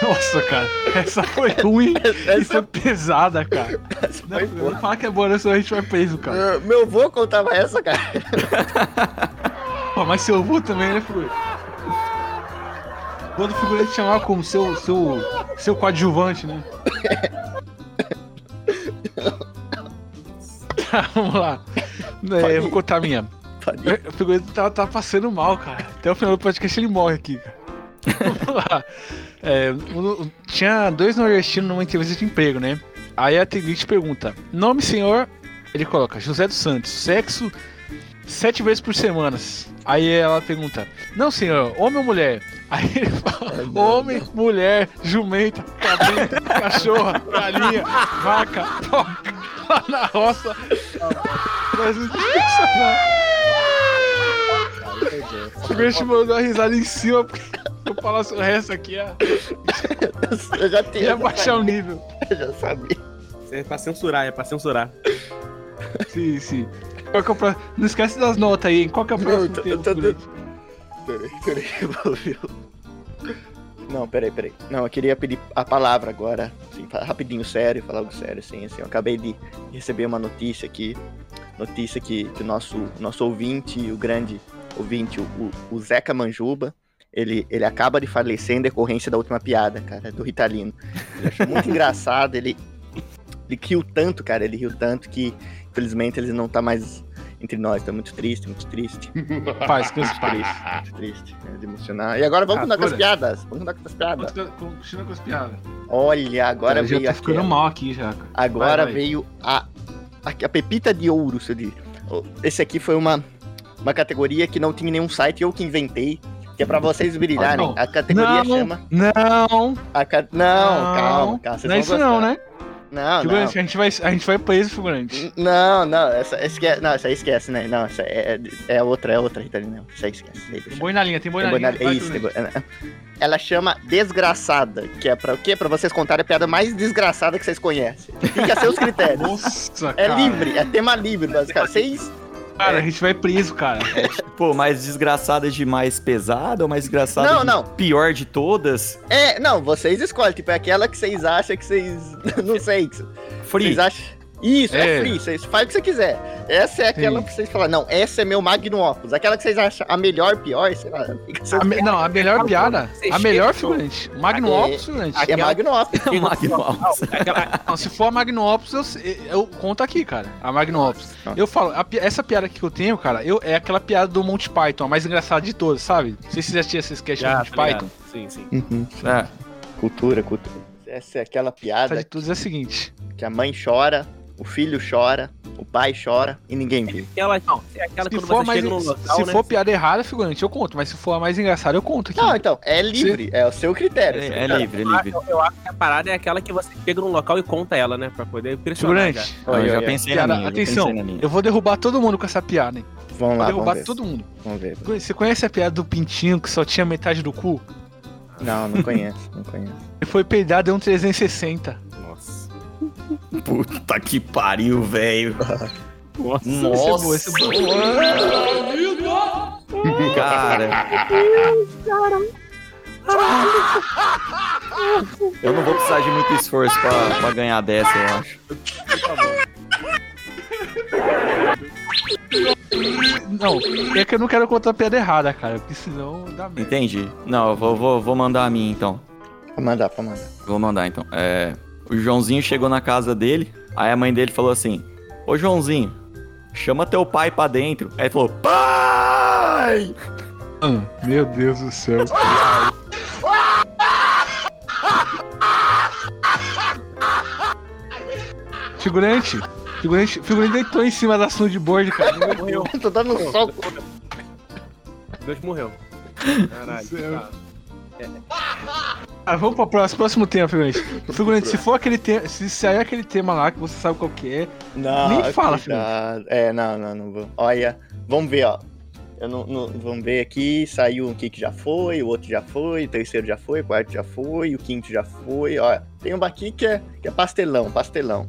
Nossa, cara, essa foi ruim e Essa foi pesada, cara. Não, fala que é boa, né? Senão a gente vai preso, cara. Meu avô contava essa, cara. Pô, mas seu avô também, né, figurante? O outro figurante chamava como seu, seu, seu coadjuvante, né? Tá, vamos lá. É, eu vou contar a minha. O figurante tá, tá passando mal, cara. Até o final do podcast ele morre aqui, cara. Vamos lá. É, tinha dois nordestinos numa entrevista de emprego, né? Aí a atendente pergunta: Nome, senhor? Ele coloca José dos Santos. Sexo sete vezes por semana. Aí ela pergunta: Não, senhor, homem ou mulher? Aí ele fala: Homem, mulher, jumenta, cabrita, cachorra, galinha, vaca, toca, lá na roça. Mas não pensa não. O bicho mandou a risada em cima, porque o resto aqui ia, Eu já tinha. ia baixar o nível. Eu já sabia. Isso é pra censurar, é pra censurar. Sim, sim. Qual que é o Não esquece das notas aí, hein? Qual que é o próximo Não, tô- tema? Peraí, peraí. Não, peraí, peraí. Não, eu queria pedir a palavra agora, assim, rapidinho, sério, falar algo sério, assim, assim. Eu acabei de receber uma notícia aqui, notícia que, que o nosso, nosso ouvinte, o grande ouvinte, o- o Zeca Manjuba, ele, ele acaba de falecer em decorrência da última piada, cara, do Ritalino. Muito engraçado, ele, ele riu tanto, cara, ele riu tanto que, infelizmente, ele não tá mais entre nós, tá muito triste, muito triste. Paz, que Muito triste, muito triste, é, de emocionar. E agora vamos Ah, continuar com as piadas. Vamos continuar com as piadas. Continua com as piadas. Olha, agora Eu já veio tô ficando aquela- mal aqui já. cara. Agora Vai, vai. veio a, a, a pepita de ouro, se digo. Esse aqui foi uma, uma categoria que não tinha nenhum site, eu que inventei. Que é pra vocês brilharem. não. A categoria Não, chama. não, A ca... Não, calma, calma. Vocês não é isso não, gostar. né? Não, não. Figurante, a gente vai, a gente vai preso, figurante. Não, não, essa, esquece, não, essa aí esquece, né? Não, essa é, é outra, é outra, Ritalina. Não, essa aí esquece. Aí. Tem boi na linha, tem boi Tem na boi linha. na- é isso, tem boi- Ela chama Desgraçada, que é pra o quê? Pra vocês contarem a piada mais desgraçada que vocês conhecem. Fica a seus critérios. Nossa, É cara. livre, é tema livre, basicamente. Vocês. Cara, a gente vai preso, cara. Pô, mais desgraçada de mais pesada ou mais desgraçada Não, de não. pior de todas? É, não, vocês escolhem. Tipo, é aquela que vocês acham que vocês. Não sei. que Free. Vocês acham. Isso, é, É. free, vocês fazem o que você quiser. Essa é aquela Sim. que vocês falam, não, essa é meu Magnum Opus. Aquela que vocês acham a melhor, pior, sei lá. A me- não, a melhor piada, a melhor figurante. Magnum É- Opus figurante. É Magnum Opus. O Magnum Opus. Não, se for a Magnum Opus, eu, eu conto aqui, cara. A Magnum Opus. Nossa. Eu falo, a essa piada aqui que eu tenho, cara, eu, é aquela piada do Monty Python, a mais engraçada de todas, sabe? Não sei se vocês já assistiram esse sketch do Monty tá ligado. Python. Sim, sim. Uhum. É. Cultura, cultura. Essa é aquela A piada de todos é a seguinte. que a mãe chora, o filho chora, o pai chora e ninguém vê. Aquela, não, é aquela Se quando for, você mais, local, se né? for piada errada, figurante, eu conto. Mas se for a mais engraçada, eu conto aqui. Não, então, é livre, é o seu critério. É, é livre, é livre. Eu, eu acho que a parada é aquela que você chega num local e conta ela, né? Pra poder impressionar. Figurante, Não, eu Oi, já pensei piada, na minha. eu já atenção, na minha. eu vou derrubar todo mundo com essa piada, hein? Vamos Vou lá, derrubar vamos ver. todo mundo. Vamos ver. Você conhece a piada do pintinho que só tinha metade do cu? Não, não conheço, não conheço. Ele foi peidar, deu um 360. Nossa. Puta que pariu, velho. Nossa. Esse é bom, esse é bom. Cara. Eu não vou precisar de muito esforço pra, pra ganhar dessa, eu acho. Não, é que eu não quero contar a piada errada, cara, porque senão dá merda. Entendi. Não, eu vou, vou, vou mandar a minha então. Pode mandar, pode mandar. Vou mandar então. É, o Joãozinho chegou na casa dele, aí a mãe dele falou assim: Ô Joãozinho, chama teu pai pra dentro. Aí ele falou: Pai! Ah, Meu Deus do céu. Figurante, figurante, figurante deitou em cima da soundboard, cara. Morreu. Tô dando um soco. Deus morreu. Caralho. Céu. tá. Ah, vamos pro próximo, próximo tema, figurante. Figurante, se for aquele tema, se sair aquele tema lá que você sabe qual que é, Não, Nem fala, cuidado. É, não, não, não vou. Olha, vamos ver, ó. Eu não, não- vamos ver aqui, saiu um que já foi, o outro já foi, o terceiro já foi, o quarto já foi, o quinto já foi. Olha, tem uma aqui que é, que é pastelão, pastelão.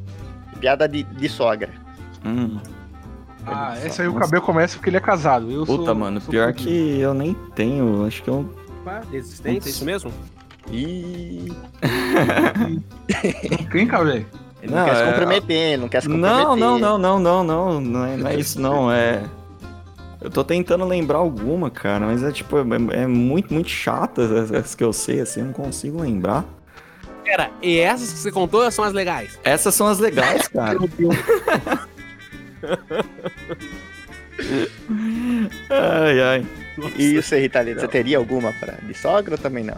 Piada de, de sogra. Hum, ah, essa aí o cabelo começa porque ele é casado. Eu puta, sou, mano, sou pior fudido. que eu nem tenho. Acho que eu. Desistência, é isso mesmo? Ih, Quem, cabelo? ele não, Não, quer se é- comprometer, não quer se comprometer. Não, não, não, não, não, não. Não é, não é isso, não. É. Eu tô tentando lembrar alguma, cara, mas é tipo, é, é muito, muito chata as, as que eu sei, assim, eu não consigo lembrar. Pera, e essas que você contou são as legais? Essas são as legais, cara. Meu Deus. Ai, ai. E você, Ritalino, você teria alguma pra, de sogra ou também não?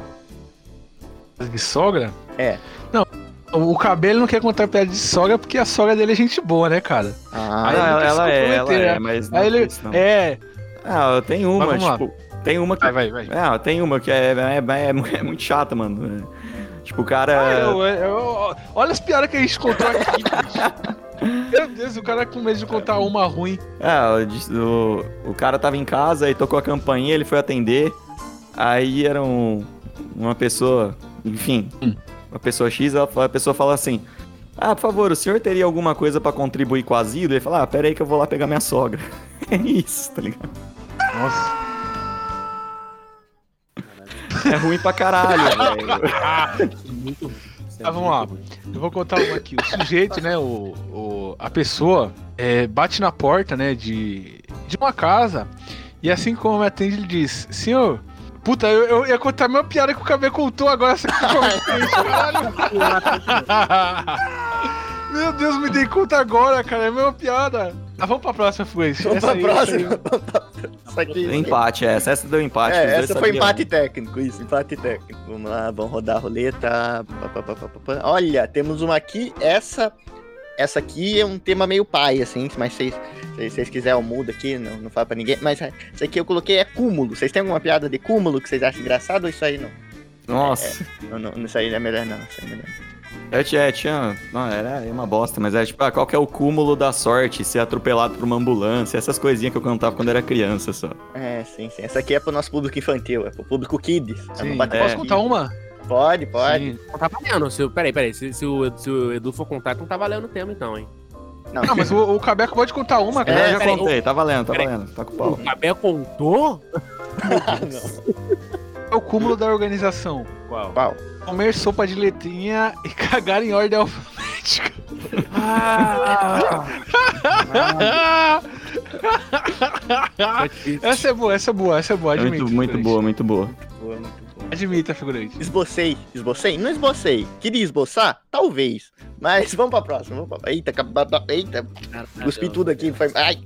De sogra? É. Não, o cabelo não quer contar piada de sogra porque a sogra dele é gente boa, né, cara? Ah, ela, ela é, ela é, né? mas não Aí ele. isso, não. É. Ah, eu tenho uma, tipo, tem uma que... Vai, vai, vai. Ah, tem uma que é, é, é, é muito chata, mano. É, Tipo, o cara... Ah, eu- eu- olha as piadas que a gente contou aqui. Meu Deus, o cara com medo de contar uma ruim. Ah, o, o, cara tava em casa e tocou a campainha, ele foi atender. Aí era um, uma pessoa, enfim, Hum. uma pessoa X, ela a pessoa fala assim: Ah, por favor, o senhor teria alguma coisa pra contribuir com o asilo? Ele fala: Ah, pera aí que eu vou lá pegar minha sogra. É isso, tá ligado? Nossa. É ruim pra caralho, velho. Muito ruim. Ah, vamos muito lá. ruim. Eu vou contar uma aqui. O sujeito, né? O, o- a pessoa é, bate na porta, né? De, de uma casa. E assim como me atende, ele diz: Senhor, puta, eu, eu ia contar a mesma piada que o cabelo contou agora. Meu Deus, me dei conta agora, cara. É a mesma piada. Ah, vamos pra próxima, Fluência. Vamos Essa pra próxima. essa. Isso aqui. Deu empate, essa. Essa deu empate. É, essa foi empate técnico, isso, empate técnico. Vamos lá, vamos rodar a roleta. Olha, temos uma aqui, essa. Essa aqui é um tema meio pai, assim, mas vocês, se vocês quiserem eu mudo aqui, não, não fala pra ninguém. Mas é, isso aqui eu coloquei é cúmulo. Vocês têm alguma piada de cúmulo que vocês acham engraçado ou isso aí não? Nossa. Não, não isso aí é melhor não. Isso aí é melhor. Eu tinha, é, tinha. Não, era uma bosta, mas é tipo, ah, qual que é o cúmulo da sorte? Ser atropelado por uma ambulância, essas coisinhas que eu cantava quando era criança só. É, sim, sim. Essa aqui é pro nosso público infantil, é pro público kids. É Sim, no bate- posso é. contar uma? Pode, pode. Sim. Não tá valendo. Se, eu- peraí, peraí. Se, se o, se o Edu for contar, não tá valendo o tema, então, hein? Não, Não, mas o, o Cabeco pode contar uma, Eu cara. já peraí, contei, tá valendo, tá peraí. valendo. Tá com O pau. Cabé contou? É o cúmulo da organização. Qual? Qual? Comer sopa de letrinha e cagar em ordem alfabética. essa é boa, essa é boa, essa é boa, admito. Muito, muito boa, muito boa. Boa, muito boa. Admita, figurante. Esbocei. Esbocei? Não esbocei. Queria esboçar? Talvez. Mas vamos pra próxima. Vamos pra... Eita, eita. Cuspi tudo aqui. Foi... Ai.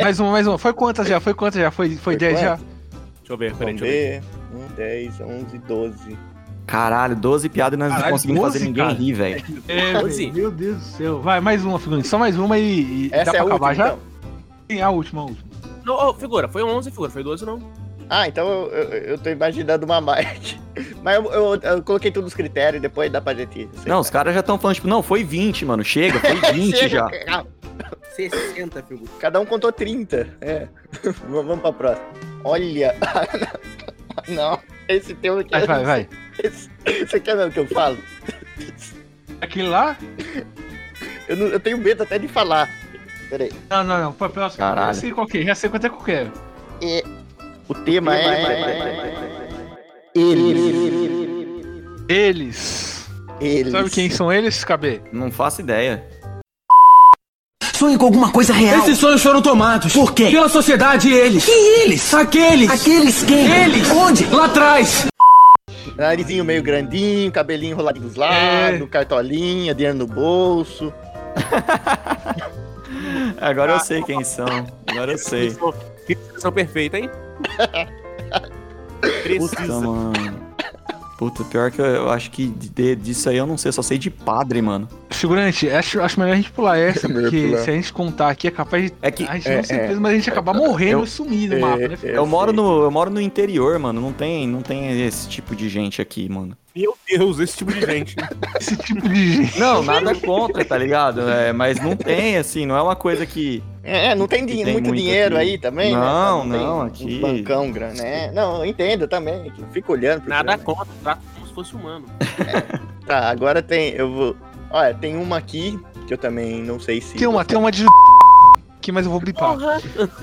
Mais uma, mais uma. Foi quantas já? Foi quantas já? Foi, foi Foi 10 já? Deixa eu ver, peraí, deixa eu ver. Ver. 1, 10, 11, 12. Caralho, 12 piadas e nós não Caralho, conseguimos 12, fazer ninguém cara. rir, velho. É, Doze. velho, meu Deus do céu. Vai, mais uma, figurante. Só mais uma e, e Essa dá é pra a acabar última, já? então? Sim, a última, a última. Não, ô, figura, foi 11, figura, foi 12 não. Ah, então eu, eu, eu tô imaginando uma mais. Mas eu, eu, eu coloquei todos os critérios, depois dá pra gente. Não, os caras já estão falando, tipo, não, foi 20, mano. Chega, foi 20 Chega, já. calma. 60, figura. Cada um contou 30. É. vamos vamos pra próxima. Olha. Não, esse teu aqui. Vai, vai, vai. Esse, esse aqui é mesmo que eu falo. Aquele lá? Eu, não- eu tenho medo até de falar. Peraí. Não, não, não. Foi próximo. Caralho. Já sei qual que é, já sei quanto é que eu quero. E o tema é. Eles. Eles. Eles. Sabe quem são eles, KB? Não faço ideia. Sonho com alguma coisa real. Esses sonhos foram tomados. Por quê? Pela sociedade e eles. E eles? Aqueles. Aqueles quem? Eles. Onde? Lá atrás. Narizinho meio grandinho, cabelinho enrolado dos lados, É. cartolinha, dinheiro no bolso. Agora eu sei quem são. Agora eu sei. Que descrição perfeita, hein? Puta, mano. Puta, pior que eu, eu acho que de- disso aí eu não sei, só sei de padre, mano. Figurante, acho, acho melhor a gente pular essa, porque pular. se a gente contar aqui é capaz de. É que A gente É, não se é. fez, mas a gente acabar morrendo Eu- e sumir no é, mapa, né? é. figurante? eu moro, no, eu moro no interior, mano. Não tem, não tem esse tipo de gente aqui, mano. Meu Deus, esse tipo de gente. Esse tipo de gente. Não, nada contra, tá ligado? É, mas não tem, assim, não é uma coisa que. É, não tem, din- tem muito, muito dinheiro aqui. aí também, Não, né? não, tem aqui- uns bancão grande, né? Não, eu entendo também. Fico olhando. Nada contra, trata como se fosse humano. Tá, agora tem. Eu vou. Olha, tem uma aqui que eu também não sei se. Tem uma, tem uma de. aqui, mas eu vou blipar.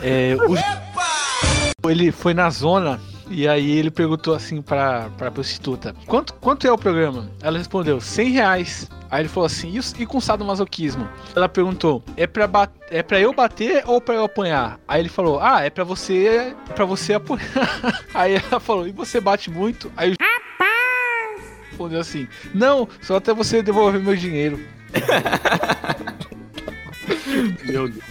É, o... Ele foi na zona e aí ele perguntou assim pra, pra prostituta: quanto, quanto é o programa? Ela respondeu: 100 reais. Aí ele falou assim: e, o- e com sadomasoquismo? Ela perguntou: é pra, é pra eu bater ou pra eu apanhar? Aí ele falou: ah, é pra você, é pra você apanhar. Aí ela falou: e você bate muito? Aí o respondeu assim: não, só até você devolver meu dinheiro. Meu Deus.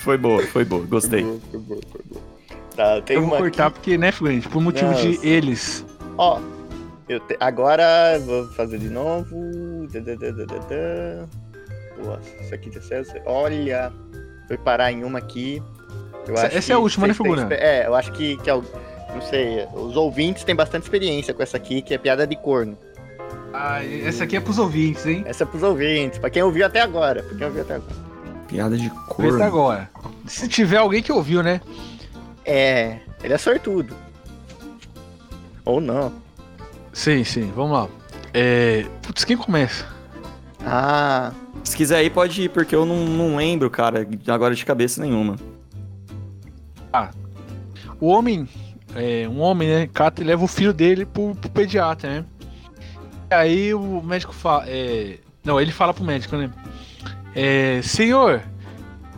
Foi boa, foi boa, gostei. Foi bom, foi bom. Tá, tem eu vou uma cortar aqui. porque, né, figurante? Por motivo Nossa. de eles. Ó, eu te- agora vou fazer de novo. Da. Nossa, isso aqui tá certo. Olha, foi parar em uma aqui. Eu Essa- acho essa é a que última, né, figura? exper- É, eu acho que, que é o- não sei, os ouvintes têm bastante experiência com essa aqui, que é piada de corno. Ah, essa aqui é pros ouvintes, hein? Essa é pros ouvintes, pra quem ouviu até agora. Pra quem ouviu até agora. Piada de Vê cor. até agora. Se tiver alguém que ouviu, né? É, ele é sortudo. Ou não. Sim, sim, vamos lá. É. Putz, quem começa? Ah, Se quiser aí, pode ir, porque eu não, não lembro, cara, agora de cabeça nenhuma. O homem, é, um homem, né? Cata e leva o filho dele pro, pro pediatra, né? E aí o médico fala. é, não, ele fala pro médico, né? É, senhor,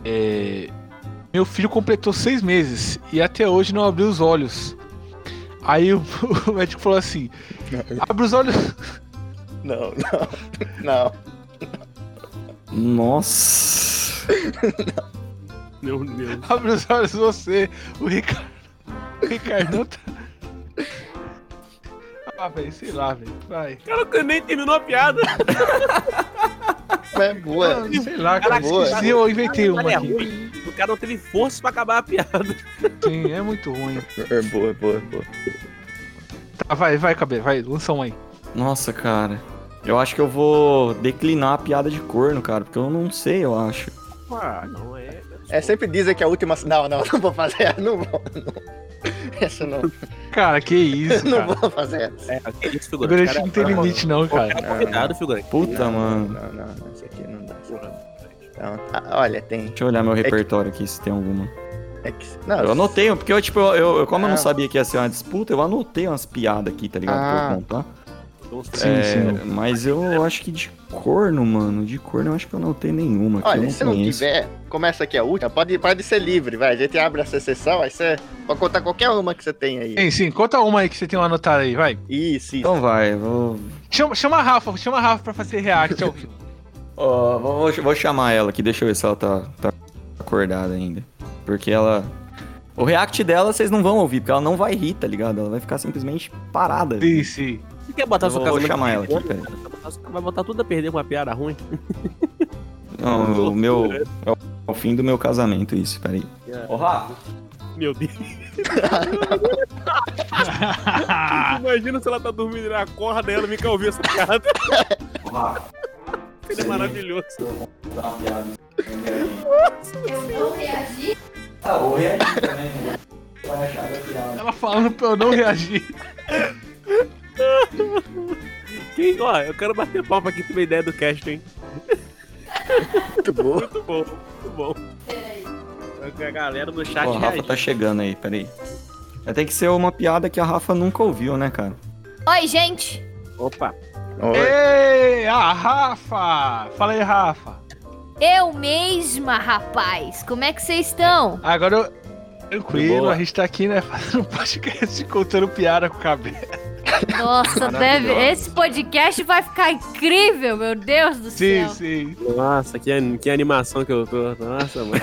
é, meu filho completou seis meses e até hoje não abriu os olhos. Aí o, o médico falou assim: abre os olhos. não, não, não. Nossa. Meu Deus. Abre os olhos você, o Ricardo. O Ricardo não tá. Ah, velho, sei lá, velho. Vai. Cara, nem terminou a piada. É boa. Ah, sei lá, cara. Boa. Esqueci, eu inventei uma é aqui. O cara não teve força pra acabar a piada. Sim, é muito ruim. É boa, boa, boa. Tá, vai, vai, cabelo, vai, lança um aí. Nossa, cara. Eu acho que eu vou declinar a piada de corno, cara, porque eu não sei, eu acho. Ah, não é. É, sempre dizem que a última. Não, não, não vou fazer. Não vou. Não. Essa não. Cara, que isso, Não cara. vou fazer essa. É, que isso, O figurante. Granite Cara, não tem limite, não, cara. Qualquer convidado, figurante. Puta, Não, mano. Não, não, não. Essa aqui não dá. não. Então, tá, olha, tem. Deixa eu olhar meu repertório aqui se tem alguma. É que, não, Eu anotei, porque eu, tipo, eu, eu- como eu não Ah. sabia que ia ser uma disputa, eu anotei umas piadas aqui, tá ligado? Pra Ah. eu contar. Sim, É, sim. Mas eu acho que de corno, mano, de corno eu acho que eu não tenho nenhuma. Olha, não se não conheço. tiver, começa aqui a última. Pode, pode ser livre, vai. A gente abre essa sessão, aí você pode contar qualquer uma que você tem aí. Sim, sim. Conta uma aí que você tem uma anotada aí, vai. Isso, isso. Então vai, vou, Chama, chama a Rafa, chama a Rafa pra fazer react ao vivo. Ó, vou, vou chamar ela aqui, deixa eu ver se ela tá, tá acordada ainda. Porque ela. O react dela vocês não vão ouvir, porque ela não vai rir, tá ligado? Ela vai ficar simplesmente parada. Sim, sim. Você quer botar Eu sua vou casamento chamar ela aqui, peraí. Vai botar- tudo a perder com uma piada ruim. Não, o meu. É o, é o fim do meu casamento, isso, peraí. Ô, Rafa. Meu Deus. Imagina se ela tá dormindo e ele acorda e ela fica ouvindo essa piada. Ô, Rafa. Seria maravilhoso. Dá uma piada. Ah, vou reagir também, né? Vai achar da piada. Ela falando pra eu não reagir. Quem, ó, eu quero bater palma aqui pra ideia do cast, hein? Muito bom. Muito bom, muito bom. A galera do chat Ó, a Rafa tá chegando aí, peraí. Vai ter que ser uma piada que a Rafa nunca ouviu, né, cara? Oi, gente. Opa, Oi. Ei, a Rafa! Fala aí, Rafa. Eu mesma, rapaz. Como é que vocês estão? Agora eu. Tranquilo, a gente tá aqui, né, fazendo podcast contando piada com o cabelo. Nossa, deve... esse podcast vai ficar incrível, meu Deus do Sim, céu. sim. nossa, que, an- que animação que eu tô. Nossa, mano.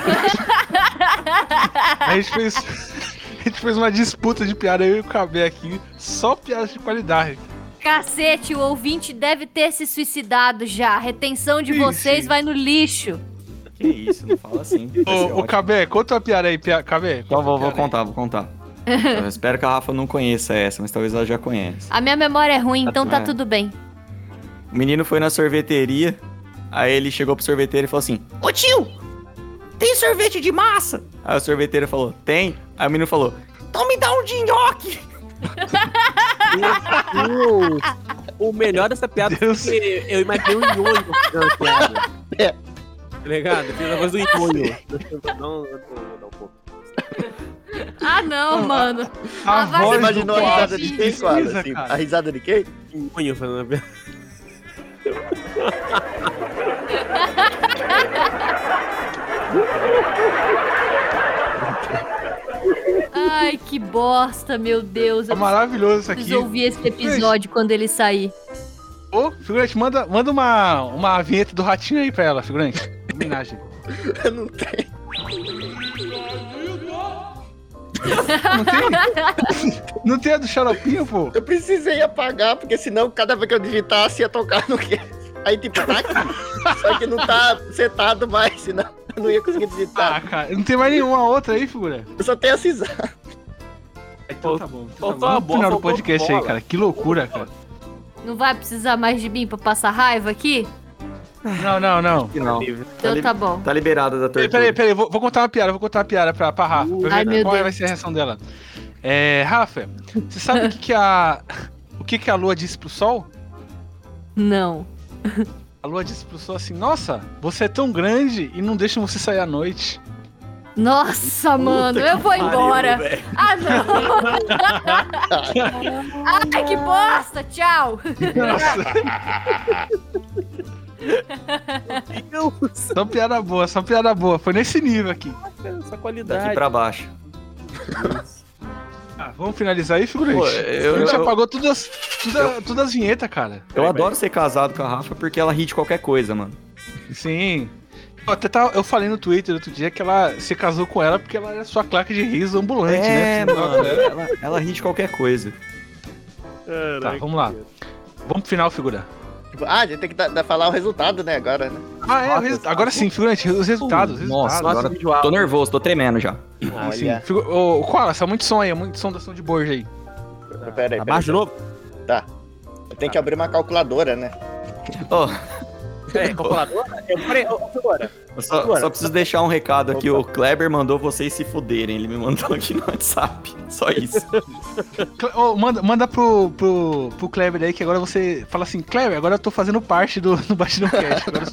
A gente fez. A gente fez uma disputa de piada, eu e o Cabé aqui, só piadas de qualidade. Cacete, o ouvinte deve ter se suicidado já. A retenção de Sim, vocês sim. vai no lixo. Que isso, não fala assim. Ô, ô. Cabé, conta uma piada aí. Cabé. Então vou, vou contar, vou contar. Eu espero que a Rafa não conheça essa, mas talvez ela já conheça. A minha memória é ruim, então tá É. tudo bem. O menino foi na sorveteria, aí ele chegou pro sorveteiro e falou assim: Ô tio, tem sorvete de massa? Aí o sorveteiro falou: Tem. Aí o menino falou: Então me dá um de nhoque. Deus. O melhor dessa piada Deus. é que eu imaginei um nhonho fazendo a piada. É. Tá ligado? Fiz a voz do nhonho. Não, não, não, pô. Ah, não, mano. A vai voz Você do imaginou a Bob risada de quem, Assim, a risada de quem? Nhonho fazendo a piada. Ai, que bosta, meu Deus. É Eu maravilhoso isso aqui. preciso ouvir esse episódio quando ele sair. Ô, figurante, manda, manda uma, uma vinheta do ratinho aí pra ela, figurante. Homenagem. Eu não tenho. Não tem? Não tem a do xaropinho, pô? Eu precisei apagar, porque senão cada vez que eu digitasse ia tocar no que. Aí, tipo, tá aqui. Só que não tá setado mais, senão eu não ia conseguir Ah, digitar. cara, não tem mais nenhuma outra aí, figura? Eu só tenho essa risada. Então tá bom. Então tá Faltou bom. a pro bola, final do podcast aí, cara. Que loucura, cara. Não vai precisar mais de mim pra passar raiva aqui? Não, não, não. Não. Então li- tá bom. Tá liberada da Peraí, tortura. peraí, peraí. Vou, vou contar uma piada, vou contar uma piada pra, pra Rafa. Pra Ai, meu qual Deus. vai ser a reação dela. É, Rafa, você sabe o que, que a. O que, que a lua disse pro sol? Não. A lua disse pro sol assim: Nossa, você é tão grande e não deixa você sair à noite. Nossa, mano, eu vou embora. Ah, não. Ai, que bosta. Tchau. Deus, Só piada boa, só piada boa. Foi nesse nível aqui. essa Daqui qualidade. pra baixo. Ah, vamos finalizar aí, figurante? Pô, eu- a gente eu- apagou todas, todas, todas as vinhetas, cara. Eu adoro ser casado com a Rafa porque ela ri de qualquer coisa, mano. Sim. Eu Até tava, eu falei no Twitter outro dia que ela se casou com ela porque ela era sua claque de riso ambulante, né? É, mano. Ela, ela ri de qualquer coisa. Tá, vamos lá. Vamos pro final, figura. Tipo, ah, a gente tem que dar- dar- falar o resultado, né, agora, né? Ah, é, agora sim, figurante, os resultados. os Nossa, resultados. agora alto. tô nervoso, tô tremendo já. Ah, sim. Figu- Ô, Koala, tá muito som aí, é muito som da som de Borja aí. Pera aí, pera aí. Abaixo de novo? Tá. Eu tenho que abrir uma calculadora, né? Ó, É, calculadora? Eu, peraí, ô, ô, agora. Eu só, Agora. só preciso deixar um recado aqui. O Kleber mandou vocês se fuderem. Ele me mandou aqui no WhatsApp. Só isso. Ô, manda manda pro, pro, pro Kleber aí que agora você fala assim, Kleber, agora eu tô fazendo parte do, do Batidão Cast. Agora,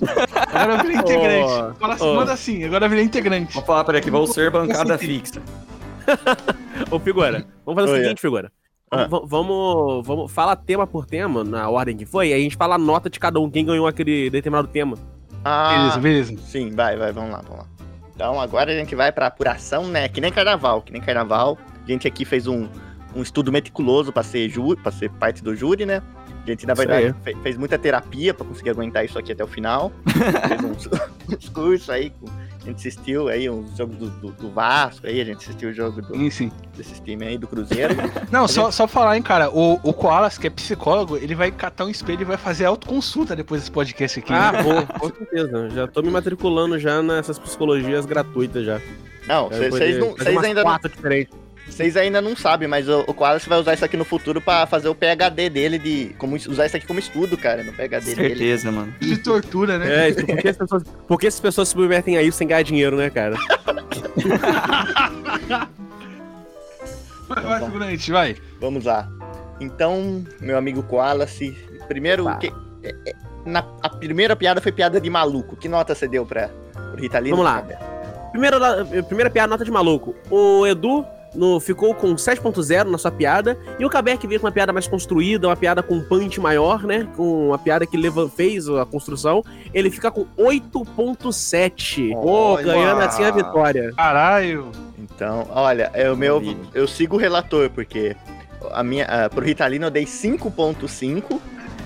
agora eu virei integrante. Fala assim, Ô. manda assim, agora eu virei integrante. Vou falar para que vou ser bancada fixa. Ô, figura, vamos fazer o seguinte, figura. Ah. Vamos, vamos. Fala tema por tema, na ordem que foi, e aí a gente fala a nota de cada um, quem ganhou aquele determinado tema. Ah, Beleza, beleza. sim, vai, vai, vamos lá, vamos lá. Então agora a gente vai pra apuração, né? Que nem carnaval, que nem carnaval. A gente aqui fez um, um estudo meticuloso pra ser júri, para ser parte do júri, né? A gente, na verdade, fe- fez muita terapia pra conseguir aguentar isso aqui até o final. fez uns, uns cursos aí, com- a gente assistiu aí uns jogos do, do, do Vasco aí, a gente assistiu o jogo do, Sim, sim. desses times aí do Cruzeiro. Não, só, só falar, hein, cara. O, o Koalas, que é psicólogo, ele vai catar um espelho e vai fazer autoconsulta depois desse podcast aqui. Ah, né? vou, com certeza. Já tô me matriculando já nessas psicologias gratuitas já. Não, vocês não- vocês ainda não diferentes. Vocês ainda não sabem, mas o, o Koalas vai usar isso aqui no futuro pra fazer o PHD dele de. Como, usar isso aqui como estudo, cara, no PHD dele. Certeza, mano. De tortura, né? É, isso, por que as pessoas, por que as pessoas se submetem a isso sem ganhar dinheiro, né, cara? Vai, vai, figurante, vai. Vamos lá. Então, meu amigo Koalace, primeiro. Tá. que- é- é- na, a primeira piada foi piada de maluco. Que nota você deu pra, pro Ritalino? Vamos lá. Primeira, primeira piada, nota de maluco. O Edu no, ficou com 7.0 na sua piada. E o Kabeck veio com uma piada mais construída, uma piada com um punch maior, né? Com uma piada que leva, fez a construção. Ele fica com 8.7. Pô, Olha. ganhando assim a vitória. Caralho. Então, olha, é o meu. Eu sigo o relator, porque a minha, ah, pro Ritalino eu dei 5.5.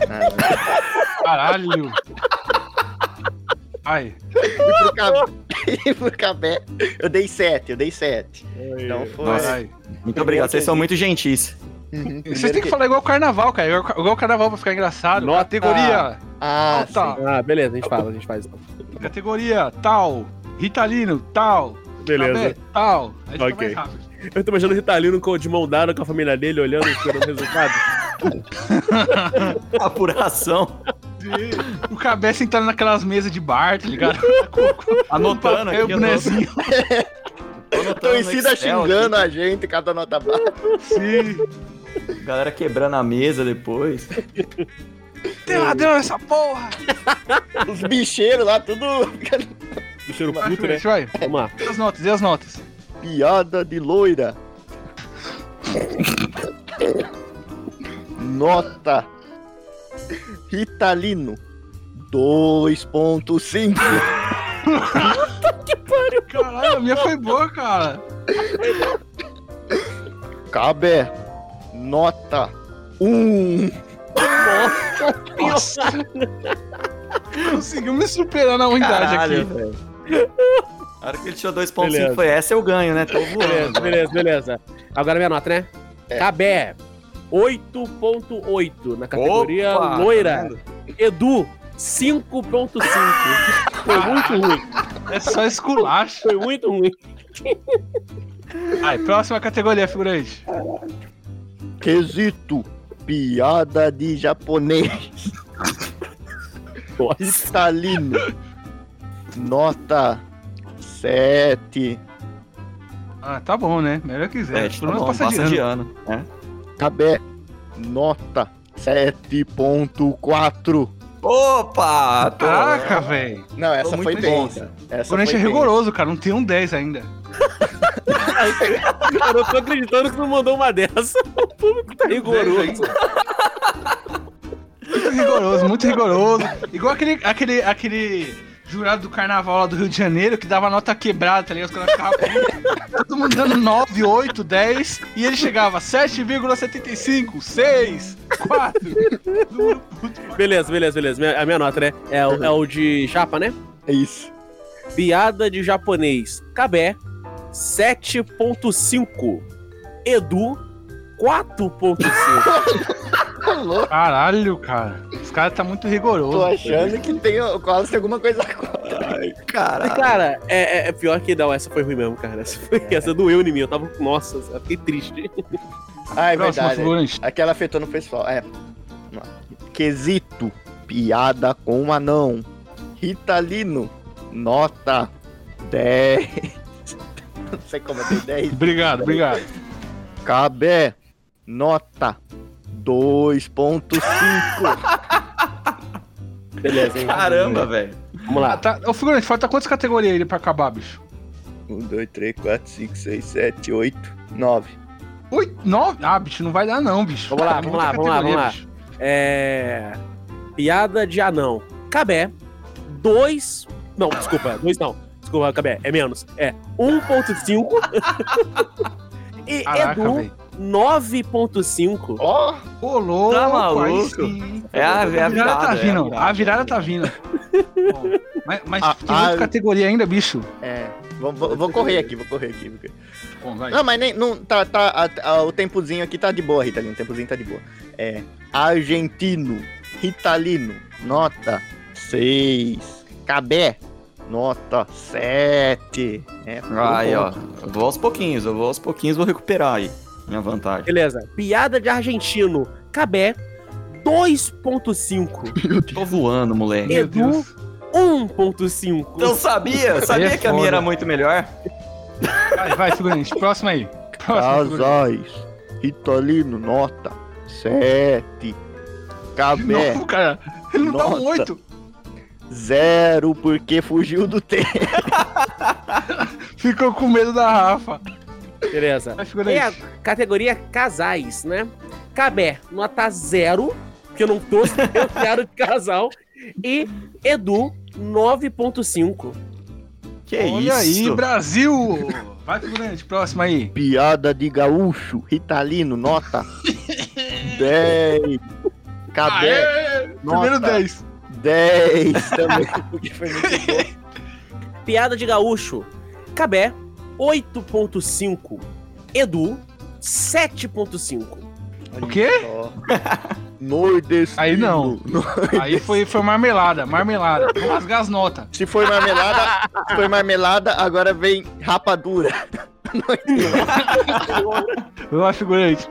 Ah, Caralho. Vai. e pro Cabé, e pro Cabé eu dei 7, eu dei 7. Então foi. Nossa. Muito obrigado, vocês são muito gentis. Uhum, Vocês têm que falar igual o carnaval, cara. Igual, o carnaval pra ficar engraçado. Nota. Categoria. Ah. Ah, beleza, a gente fala, a gente faz. Categoria tal. Ritalino, tal. Beleza. Cabé, tal. Aí fica Ok. mais rápido. Eu tô imaginando o Ritalino com- de mão dada com a família dele, olhando e esperando o resultado. Apuração. O Cabé sentado naquelas mesas de bar, tá ligado? Anotando aqui, bonezinho. Tô anotando no Torcida Excel xingando a gente, cada nota baixa. Sim. aqui. Galera quebrando a mesa depois. Tem ladrão nessa porra. Os bicheiros lá, tudo. Do cheiro Vai, puto, né? figurante, vai. Vamos lá. E as notas, e as notas? Piada de loira. Nota. Ritalino. 2.5. Caralho, a minha foi boa, cara. Cabé. Nota. 1. Nossa. Conseguiu me superar na unidade Caralho, aqui. velho. A hora que ele tirou 2.5 Beleza. foi essa, eu ganho, né? Tô Beleza, voando. beleza, beleza. Agora minha nota, né? É. Cabé. 8.8 na categoria Opa, tá loira. Edu, 5.5. Foi muito ruim. É só esculacho. Foi muito ruim. Vai, próxima categoria, figurante. Quesito. Piada de japonês. Ritalino. Nota. 7. Ah, tá bom, né? Melhor que. Sete, Pelo tá menos bom, passa de ano. ano. né? Cabé. Nota. 7.4. Opa! Tô... Caraca, velho. Não, essa foi bem. cara. Essa Figurante é rigoroso, cara. Não tem um 10 ainda. Eu não tô acreditando que não mandou uma dessa. O público tá rigoroso. Muito rigoroso, muito rigoroso. Igual aquele, aquele, aquele jurado do carnaval lá do Rio de Janeiro que dava nota quebrada, tá ligado? Os caras ficavam todo mundo dando 9, 8, 10 e ele chegava 7,75, 6, 4. Número puto. Beleza, beleza, beleza. Minha- a minha nota, né? É, o- é o de chapa, né? É isso. Piada de japonês. Cabé, 7.5. Edu, 4.5. Tá louco. Caralho, cara. Os caras tá muito rigoroso. Tô achando que tem tem alguma coisa contra. Caralho. Cara, é, é- é pior que não, essa foi ruim mesmo, cara. Essa, foi, essa doeu em mim. Eu tava. Nossa, eu fiquei triste. Ah, é Próxima, verdade. figurante. Aquela afetou no pessoal. É. Quesito. Piada com um anão. Ritalino. Nota 10. Não sei como eu dei 10. Obrigado, obrigado. Cabé. Nota 2.5. Beleza, hein? Caramba, velho. Vamos Ah, lá. tá, ô, figurante, falta quantas categorias aí pra acabar, bicho? 1, 2, 3, 4, 5, 6, 7, 8, 9. Oito, nove? Ah, bicho, não vai dar não, bicho. Vamos lá, Cara, vamos lá, vamos lá, vamos lá. bicho. É. Piada de anão. Cabé, 2. Não, desculpa, 2 não. Desculpa, Cabé, é menos. É 1.5. e Caraca, Edu, velho. Ó, 9.5. Ô, louco, Tá maluco? É a, é a virada, tá é vindo, virada. a virada tá vindo. Bom, mas mas A- tem a- outra categoria ainda, bicho. é. Vou, vou- vou correr aqui, vou correr aqui. Bom, vai. Não, mas nem. Não, tá, tá, a- a- o tempozinho aqui tá de boa, Ritalino. O tempozinho tá de boa. É. Argentino. Ritalino. Nota 6. Cabé. Nota 7. É, Aí, ó. Eu vou aos pouquinhos, eu vou aos pouquinhos, vou recuperar aí. Minha vantagem. Beleza. Piada de argentino. Cabé, 2.5. Tô voando, moleque. Edu, Deus. 1.5. Eu sabia, sabia é que a minha era muito melhor. Vai, vai, figurante. Próximo aí. Próximo. Casais. Ritalino. Nota 7. Cabé. Não, cara. Ele não dá um Nossa. oito. Zero porque fugiu do tempo. Ficou com medo da Rafa. Beleza. E a categoria casais, né? Cabé, nota 0, porque eu não tô eu piada de casal. E Edu, 9.5. Que Olha isso? aí, Brasil. Vai, figurante. Próximo aí. Piada de gaúcho. Ritalino. Nota 10. Cabé. Aê! Primeiro Nota 10. 10 também. Porque foi muito bom. Piada de gaúcho. Cabé, 8.5. Edu, 7.5. O quê? Nordestino. Aí não. Aí foi, foi marmelada, marmelada. Vou rasgar as notas. Se foi marmelada, se foi marmelada, agora vem rapadura. Vai lá, figurante.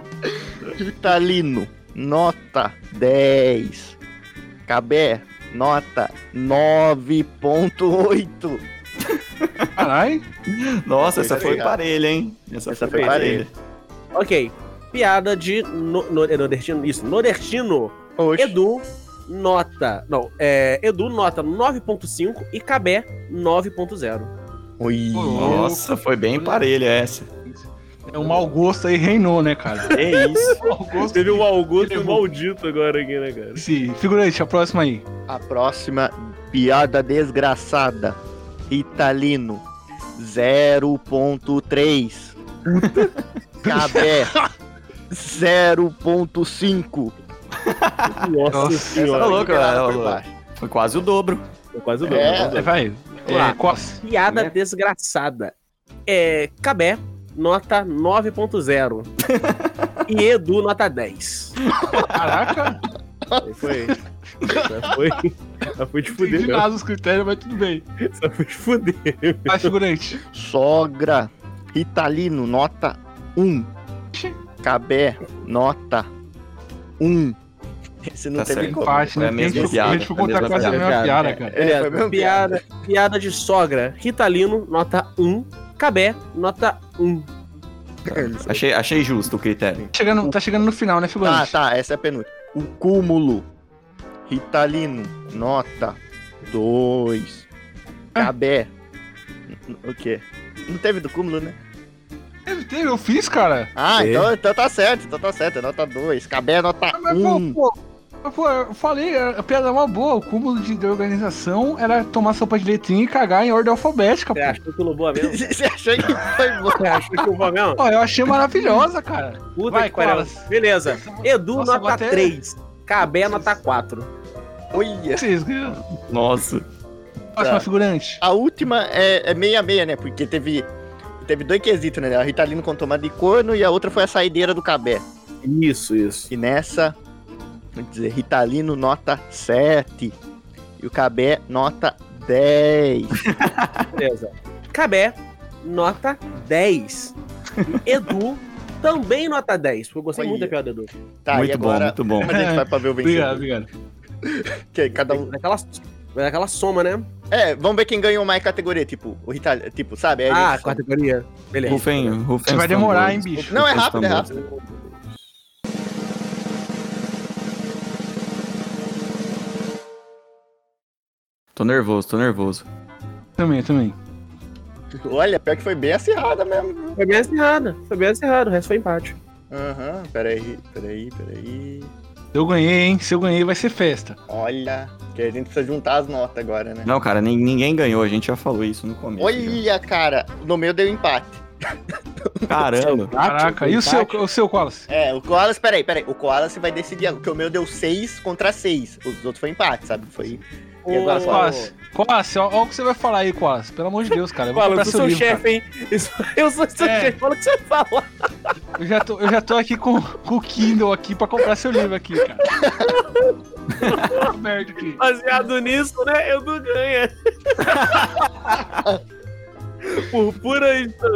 Ritalino, nota 10. Cabé, nota 9.8. Caralho. Nossa, essa foi parelha, hein? Essa, Essa foi foi parelha. Ok. Piada de no, no- é nordestino. Isso, nordestino. Oxe. Edu, nota. Não, é. Edu, nota 9.5 e Cabé, 9.0. Ui. Nossa, foi bem parelha essa. É, o mau gosto aí reinou, né, cara? É isso. O mau gosto. Teve um Augusto Ele levou. maldito agora aqui, né, cara? Sim, figurante, a próxima aí. A próxima piada desgraçada. Ritalino 0.3. Cabé 0.5. Nossa, Nossa, senhora. tá louco, é, é, baixo. Foi quase o dobro. Foi quase o É. dobro. É, vai. É, qual- Piada Né? desgraçada. É. Cabé, nota 9.0. e Edu, nota 10. Caraca, Foi. Foi. Foi de não fuder, entendi nada dos critérios, mas tudo bem. Só foi de fuder. Vai, figurante. Sogra Ritalino nota 1. Cabé nota 1. Esse não Tá teve. Empate, Foi né? a Porque a mesma gente, piada, a gente ficou a contar mesma quase a piada. mesma piada, É, cara. É, foi mesmo piada, piada de sogra. Ritalino, nota 1. Cabé, nota 1. Achei, achei justo o critério. Chegando, tá chegando no final, né, Ah, figurante? tá, essa é a penúltima. O cúmulo Ritalino nota 2. Cabé. O quê? Não teve do cúmulo, né? Teve, teve, eu fiz, cara. Ah, É. então, então tá certo, então tá certo, é nota 2. Cabé nota Ah, Mas, pô, 1. pô, mas, pô, eu falei, a piada é uma boa. O cúmulo de, de organização era tomar sopa de letrinha e cagar em ordem alfabética, Você pô. achou que o boa mesmo? Você achou que foi bom? Você achou que o boa mesmo? Pô, eu achei maravilhosa, cara. Puta Vai, que pariu. Beleza. Edu, Nossa, nota até- 3. Cabé, nota 4. Olha. Vocês ganharam. Nossa. Próxima Tá. figurante. A última é, é meia meia, né? Porque teve, teve dois quesitos, né? A Ritalino com tomada de corno e a outra foi a saideira do Cabé. Isso, isso. E nessa, vamos dizer, Ritalino nota 7 e o Cabé nota 10. Beleza. Cabé, nota 10. E Edu, também nota 10. Porque eu gostei Olha. muito da piada do Edu. Tá, e muito bom, agora muito bom. a gente vai pra ver o vencedor. Obrigado, obrigado. Que cada um... Daquela, daquela soma, né? É, vamos ver quem ganhou mais categoria, tipo, o Ritalino, tipo, sabe? Aí Ah, categoria. Beleza. Rufem, rufem. Vai demorar, tambores. hein, bicho? Não, é rápido, é rápido. Tô nervoso, tô nervoso. Também, também. Olha, pior que foi bem acirrada mesmo. Foi bem acirrado. Foi bem acirrado. O resto foi empate. Aham, peraí, peraí, peraí. Se eu ganhei, hein? Se eu ganhei, vai ser festa. Olha, que a gente precisa juntar as notas agora, né? Não, cara, nin- ninguém ganhou, a gente já falou isso no começo. Olha, cara, no meu deu empate. já. Caramba. Caraca, e o seu, o seu Wallace? É, o Koalas, peraí, peraí. O Koalas vai decidir, porque o meu deu 6 contra 6. Os outros foi empate, sabe? Foi. E agora, Ô, Wallace, Ó, ó o que você vai falar aí, Wallace. Pelo amor de Deus, cara. Eu vou Fala, eu sou seu chefe, hein? Eu sou seu É. chefe, fala o que você fala. Eu já, tô, eu já tô aqui com, com o Kindle aqui pra comprar seu livro aqui, cara. Merda aqui. Baseado nisso, né? Eu não ganho. por, pura,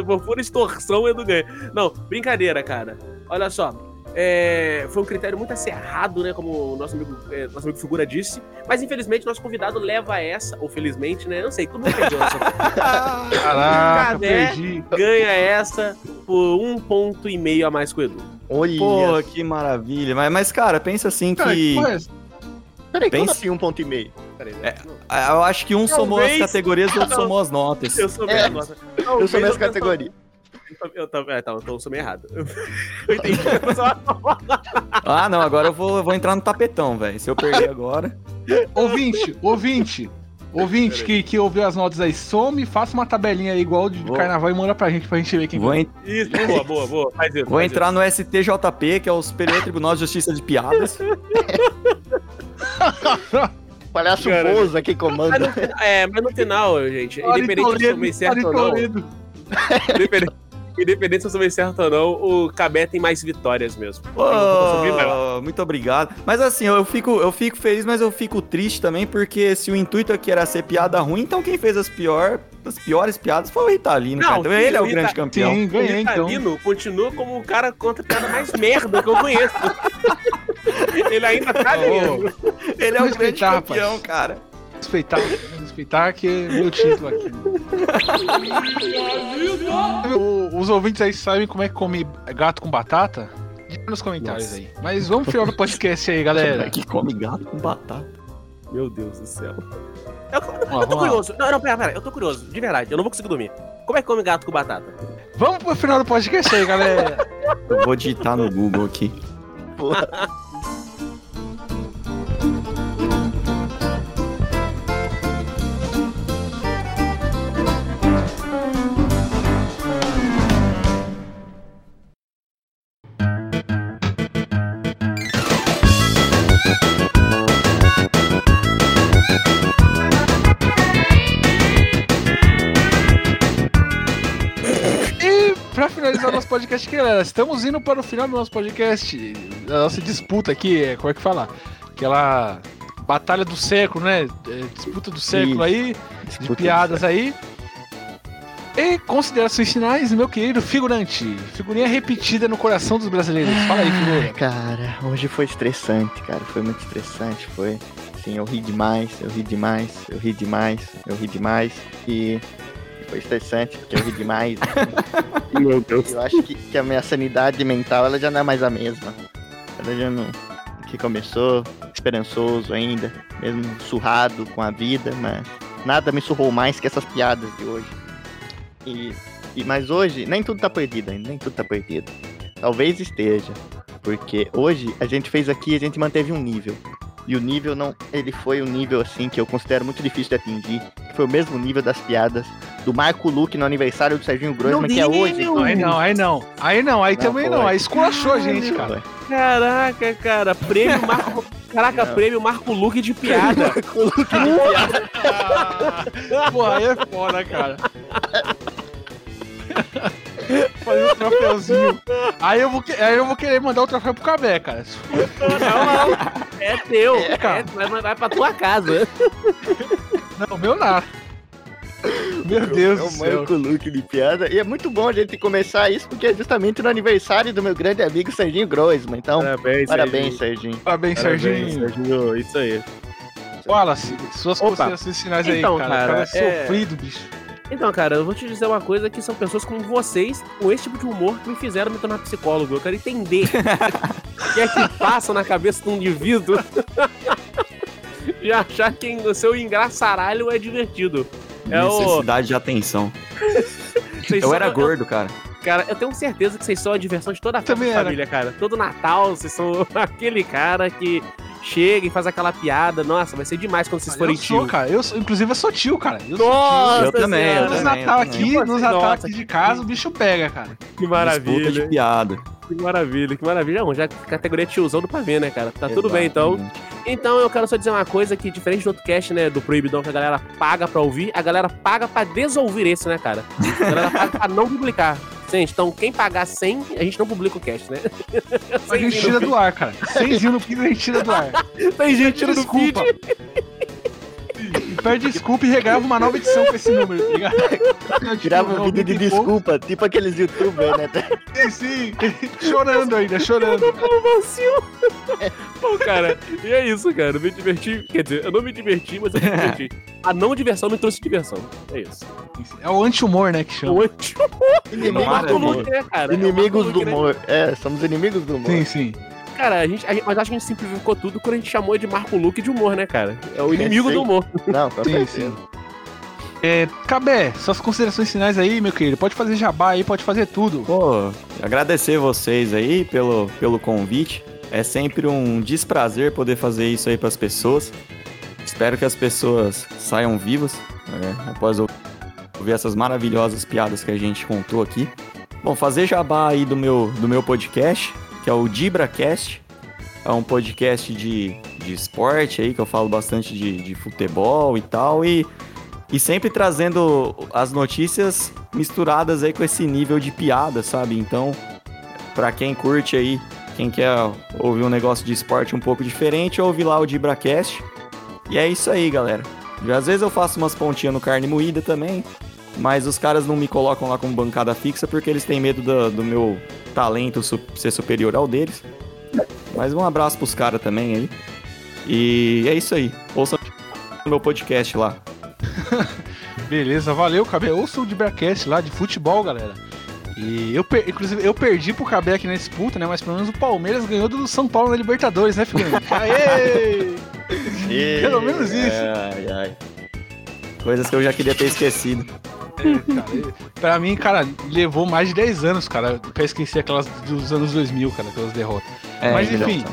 por pura extorsão, eu não ganho. Não, brincadeira, cara. Olha só. É, foi um critério muito acerrado, né? Como o nosso amigo, é, nosso amigo Figura disse. Mas infelizmente nosso convidado leva essa, ou felizmente, né? Não sei, todo mundo perdeu essa. Caraca, Cadê? perdi. ganha essa por um ponto e meio a mais que o Edu. Olha. Pô, que maravilha. Mas, mas, cara, pensa assim Cara, que. é essa? peraí, como pensa- assim um ponto e meio? Peraí, É, Eu acho que um somou as Talvez- categorias e o outro somou as notas. eu sou É, meio. nossa. Eu Talvez sou minhas penso- categorias. Eu, tô- é, eu sou meio errado. Eu entendi. Ah, não, agora eu vou, eu vou entrar no tapetão, velho. Se eu perder agora. Ouvinte, ouvinte. Ouvinte que, que ouviu as notas aí, some, faça uma tabelinha aí igual de Vou- carnaval e manda pra gente pra gente ver quem Vou, en- Isso, boa, boa, boa. Faz isso. vou faz entrar no STJP, que é o Superior Tribunal de Justiça de Piadas. Palhaço Cara. Bozo aqui isso. Mas comanda. no, é, mas no final, gente, independente se eu somei certo ou não, independente, independente se eu somei certo ou não, o Cabé tem mais vitórias mesmo. Pô, Eu subi, vai lá. muito obrigado. Mas assim, eu fico, eu fico feliz, mas eu fico triste também, porque se o intuito aqui era ser piada ruim, então quem fez as, pior, as piores piadas foi o Ritalino, Não, cara. Então ele é o o grande Rita- campeão. Sim, O ganhei então. Ritalino continua como o cara contra a piada mais merda que eu conheço. Ele ainda tá ganhando. Ele é o grande campeão, rapaz. cara. Respeitar, respeitar que é meu título aqui. O- os ouvintes aí sabem como é que come gato com batata? Diga nos comentários Nossa. aí. Mas vamos pro final do podcast aí, galera. que come gato com batata. Meu Deus do céu. Eu, eu lá, tô curioso. Não, não, pera, pera. Eu tô curioso. De verdade. Eu não vou conseguir dormir. Como é que come gato com batata? Vamos pro final do podcast aí, galera. Eu vou digitar no Google aqui. finalizar nosso podcast aqui, galera, estamos indo para o final do nosso podcast. A nossa disputa aqui, é, como é que fala? Aquela batalha do século, né? É, disputa do século aí, de Disputa piadas aí. E considerações finais, meu querido figurante. Figurinha repetida no coração dos brasileiros. Fala aí, figura. Cara, hoje foi estressante, cara. Foi muito estressante. Foi. Sim, eu ri demais, eu ri demais, eu ri demais, eu ri demais. E foi estressante, porque eu ri demais. Meu Deus. eu acho que, que a minha sanidade mental ela já não é mais a mesma. Ela já não. Que começou esperançoso ainda, mesmo surrado com a vida, mas nada me surrou mais que essas piadas de hoje. E, e mas hoje nem tudo tá perdido ainda, nem tudo tá perdido. Talvez esteja, porque hoje a gente fez aqui, a gente manteve um nível. E o nível não, ele foi um nível assim que eu considero muito difícil de atingir, que foi o mesmo nível das piadas do Marco Luque no aniversário do Serginho Grossman, que é hoje. Aí não, aí não. Aí não, aí Não também foi. não. Aí esculachou a gente, cara. Caraca, cara. Prêmio Marco. Caraca, Não. prêmio Marco Luque de piada. Marco Luque de piada. Porra, aí é foda, cara. Fazer um troféuzinho. Aí eu, vou, aí eu vou querer mandar o troféu pro Cabé, cara. Não, não. É teu. É, cara. É, vai, vai pra tua casa. Não, meu não. Meu Deus É do o céu. Marco Luque de piada. E é muito bom a gente começar isso, porque é justamente no aniversário do meu grande amigo Serginho Grossman. Então, Parabéns, parabéns, Serginho. Parabéns, Parabéns, Serginho. Serginho. Isso aí. Wallace, suas Opa. considerações finais aí, Então, cara. cara, cara é é- sofrido, bicho. Então, cara, eu vou te dizer uma coisa que são pessoas como vocês, com esse tipo de humor, que me fizeram me tornar psicólogo. Eu quero entender o que é que passa na cabeça de um indivíduo de achar que o seu engraçaralho é divertido. É o... Necessidade de atenção. Vocês Eu era gordo, cara. Cara, eu tenho certeza que vocês são a diversão de toda a Também era. família, cara. Todo Natal, vocês são aquele cara que chega e faz aquela piada. Nossa, vai ser demais quando vocês forem eu sou, tio. cara. Eu, sou- inclusive, eu sou tio, cara. Eu sou Nossa Eu também, eu Senhora. Nos também. Natal aqui, também. nos Natal aqui de casa, o bicho pega, cara. Que Disputa maravilha. de piada. Que maravilha, que maravilha. Não, já categoria tiozão do pavê, né, cara? Tá tudo bem, então. Exatamente. Então eu quero só dizer uma coisa que, diferente do outro cast, né, do Proibidão, que a galera paga pra ouvir, a galera paga pra desouvir esse, né, cara? A galera paga pra não publicar. Gente, então quem pagar 100, a gente não publica o cast, né? A gente tira do ar, cara. Cenzinho no pino a gente tira do ar. Tem gente tirando do feed. Pede desculpa e regrava uma nova edição com esse número, tá ligado? Grava um vídeo de 90 pouco. desculpa, tipo aqueles youtubers, né? Sim, sim. Chorando ainda, chorando. Como vacilo. Bom, cara, e é isso, cara. Eu me diverti. Quer dizer, eu não me diverti, mas eu me diverti. A não diversão me trouxe diversão. É isso. É o anti-humor, né, que chama. O anti Inimigos do humor. Né, cara? É o Inimigos do humor. É, somos inimigos do humor. Sim, sim. Cara, a gente, a gente- mas acho que a gente simplificou tudo quando a gente chamou de Marco Luque de humor, né, cara? É o inimigo sim. do humor. Não, com Sim, sim. É, Cabé, suas considerações finais aí, meu querido. Pode fazer jabá aí, pode fazer tudo. Pô, agradecer vocês aí pelo, pelo convite. É sempre um desprazer poder fazer isso aí pras pessoas. Espero que as pessoas saiam vivas né, após ou- ouvir essas maravilhosas piadas que a gente contou aqui. Bom, fazer jabá aí do meu, do meu podcast, que é o DibraCast. É um podcast de, de esporte aí, que eu falo bastante de, de futebol e tal. E, e sempre trazendo as notícias misturadas aí com esse nível de piada, sabe? Então, pra quem curte aí, quem quer ouvir um negócio de esporte um pouco diferente, ouve lá o DibraCast. E é isso aí, galera. Às vezes eu faço umas pontinhas no carne moída também, mas os caras não me colocam lá como bancada fixa porque eles têm medo do, do meu talento su- ser superior ao deles. Mas um abraço pros caras também aí. E é isso aí. Ouçam o meu podcast lá. Beleza, valeu, Cabé. Ouça o de Bracast lá de futebol, galera. E eu, inclusive, eu perdi pro Cabé aqui na disputa, né? Mas pelo menos o Palmeiras ganhou do São Paulo na Libertadores, né, Figueiredo? Aê! Pelo menos isso. Ai, ai. Coisas que eu já queria ter esquecido. Cara, pra mim, cara, levou mais de 10 anos, cara, pra esquecer aquelas dos anos 2000, cara, aquelas derrotas. É, Mas então, enfim.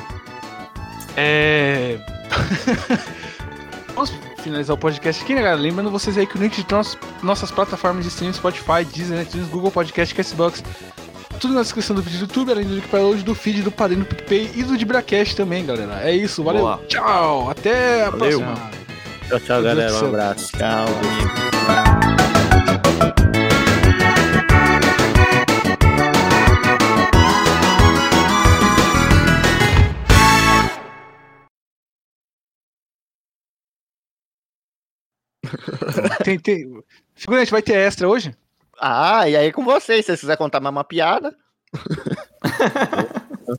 É. Vamos finalizar o podcast aqui, né, galera? Lembrando vocês aí que o link de nos- nossas plataformas de streaming, Spotify, Disney, iTunes, Google Podcast, Castbox, tudo na descrição do vídeo do YouTube, além do link para hoje do feed do Padrinho do PicPay e do Dibracast também, galera. É isso, valeu. Boa. Tchau, até a Valeu. próxima. Tchau, tchau, Meu galera. Um abraço. Tchau. Tem, tem... Figurante, vai ter extra hoje? Ah, e aí com vocês, se vocês quiserem contar mais uma piada.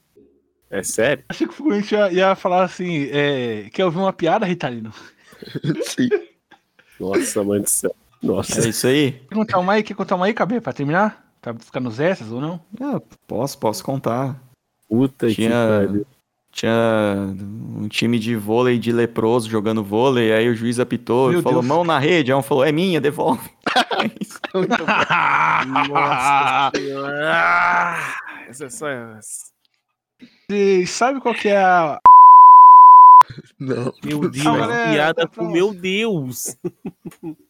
É sério? Achei que o figurante ia, ia falar assim: é, quer ouvir uma piada, Ritalino? Sim. Nossa, mãe do céu. Nossa. É isso aí. Quer contar uma aí? Quer contar uma aí, Cabê, pra terminar? Pra ficar nos extras ou não? Ah, posso, posso contar. Puta que Tinha, pariu. Tinha um time de vôlei de leproso jogando vôlei, aí o juiz apitou Meu e falou, Deus. mão na rede, aí um falou, é minha, devolve. É. Nossa senhora. Essa é só... Você sabe qual que é a. Não. Meu Deus, galera, piada a com meu Deus.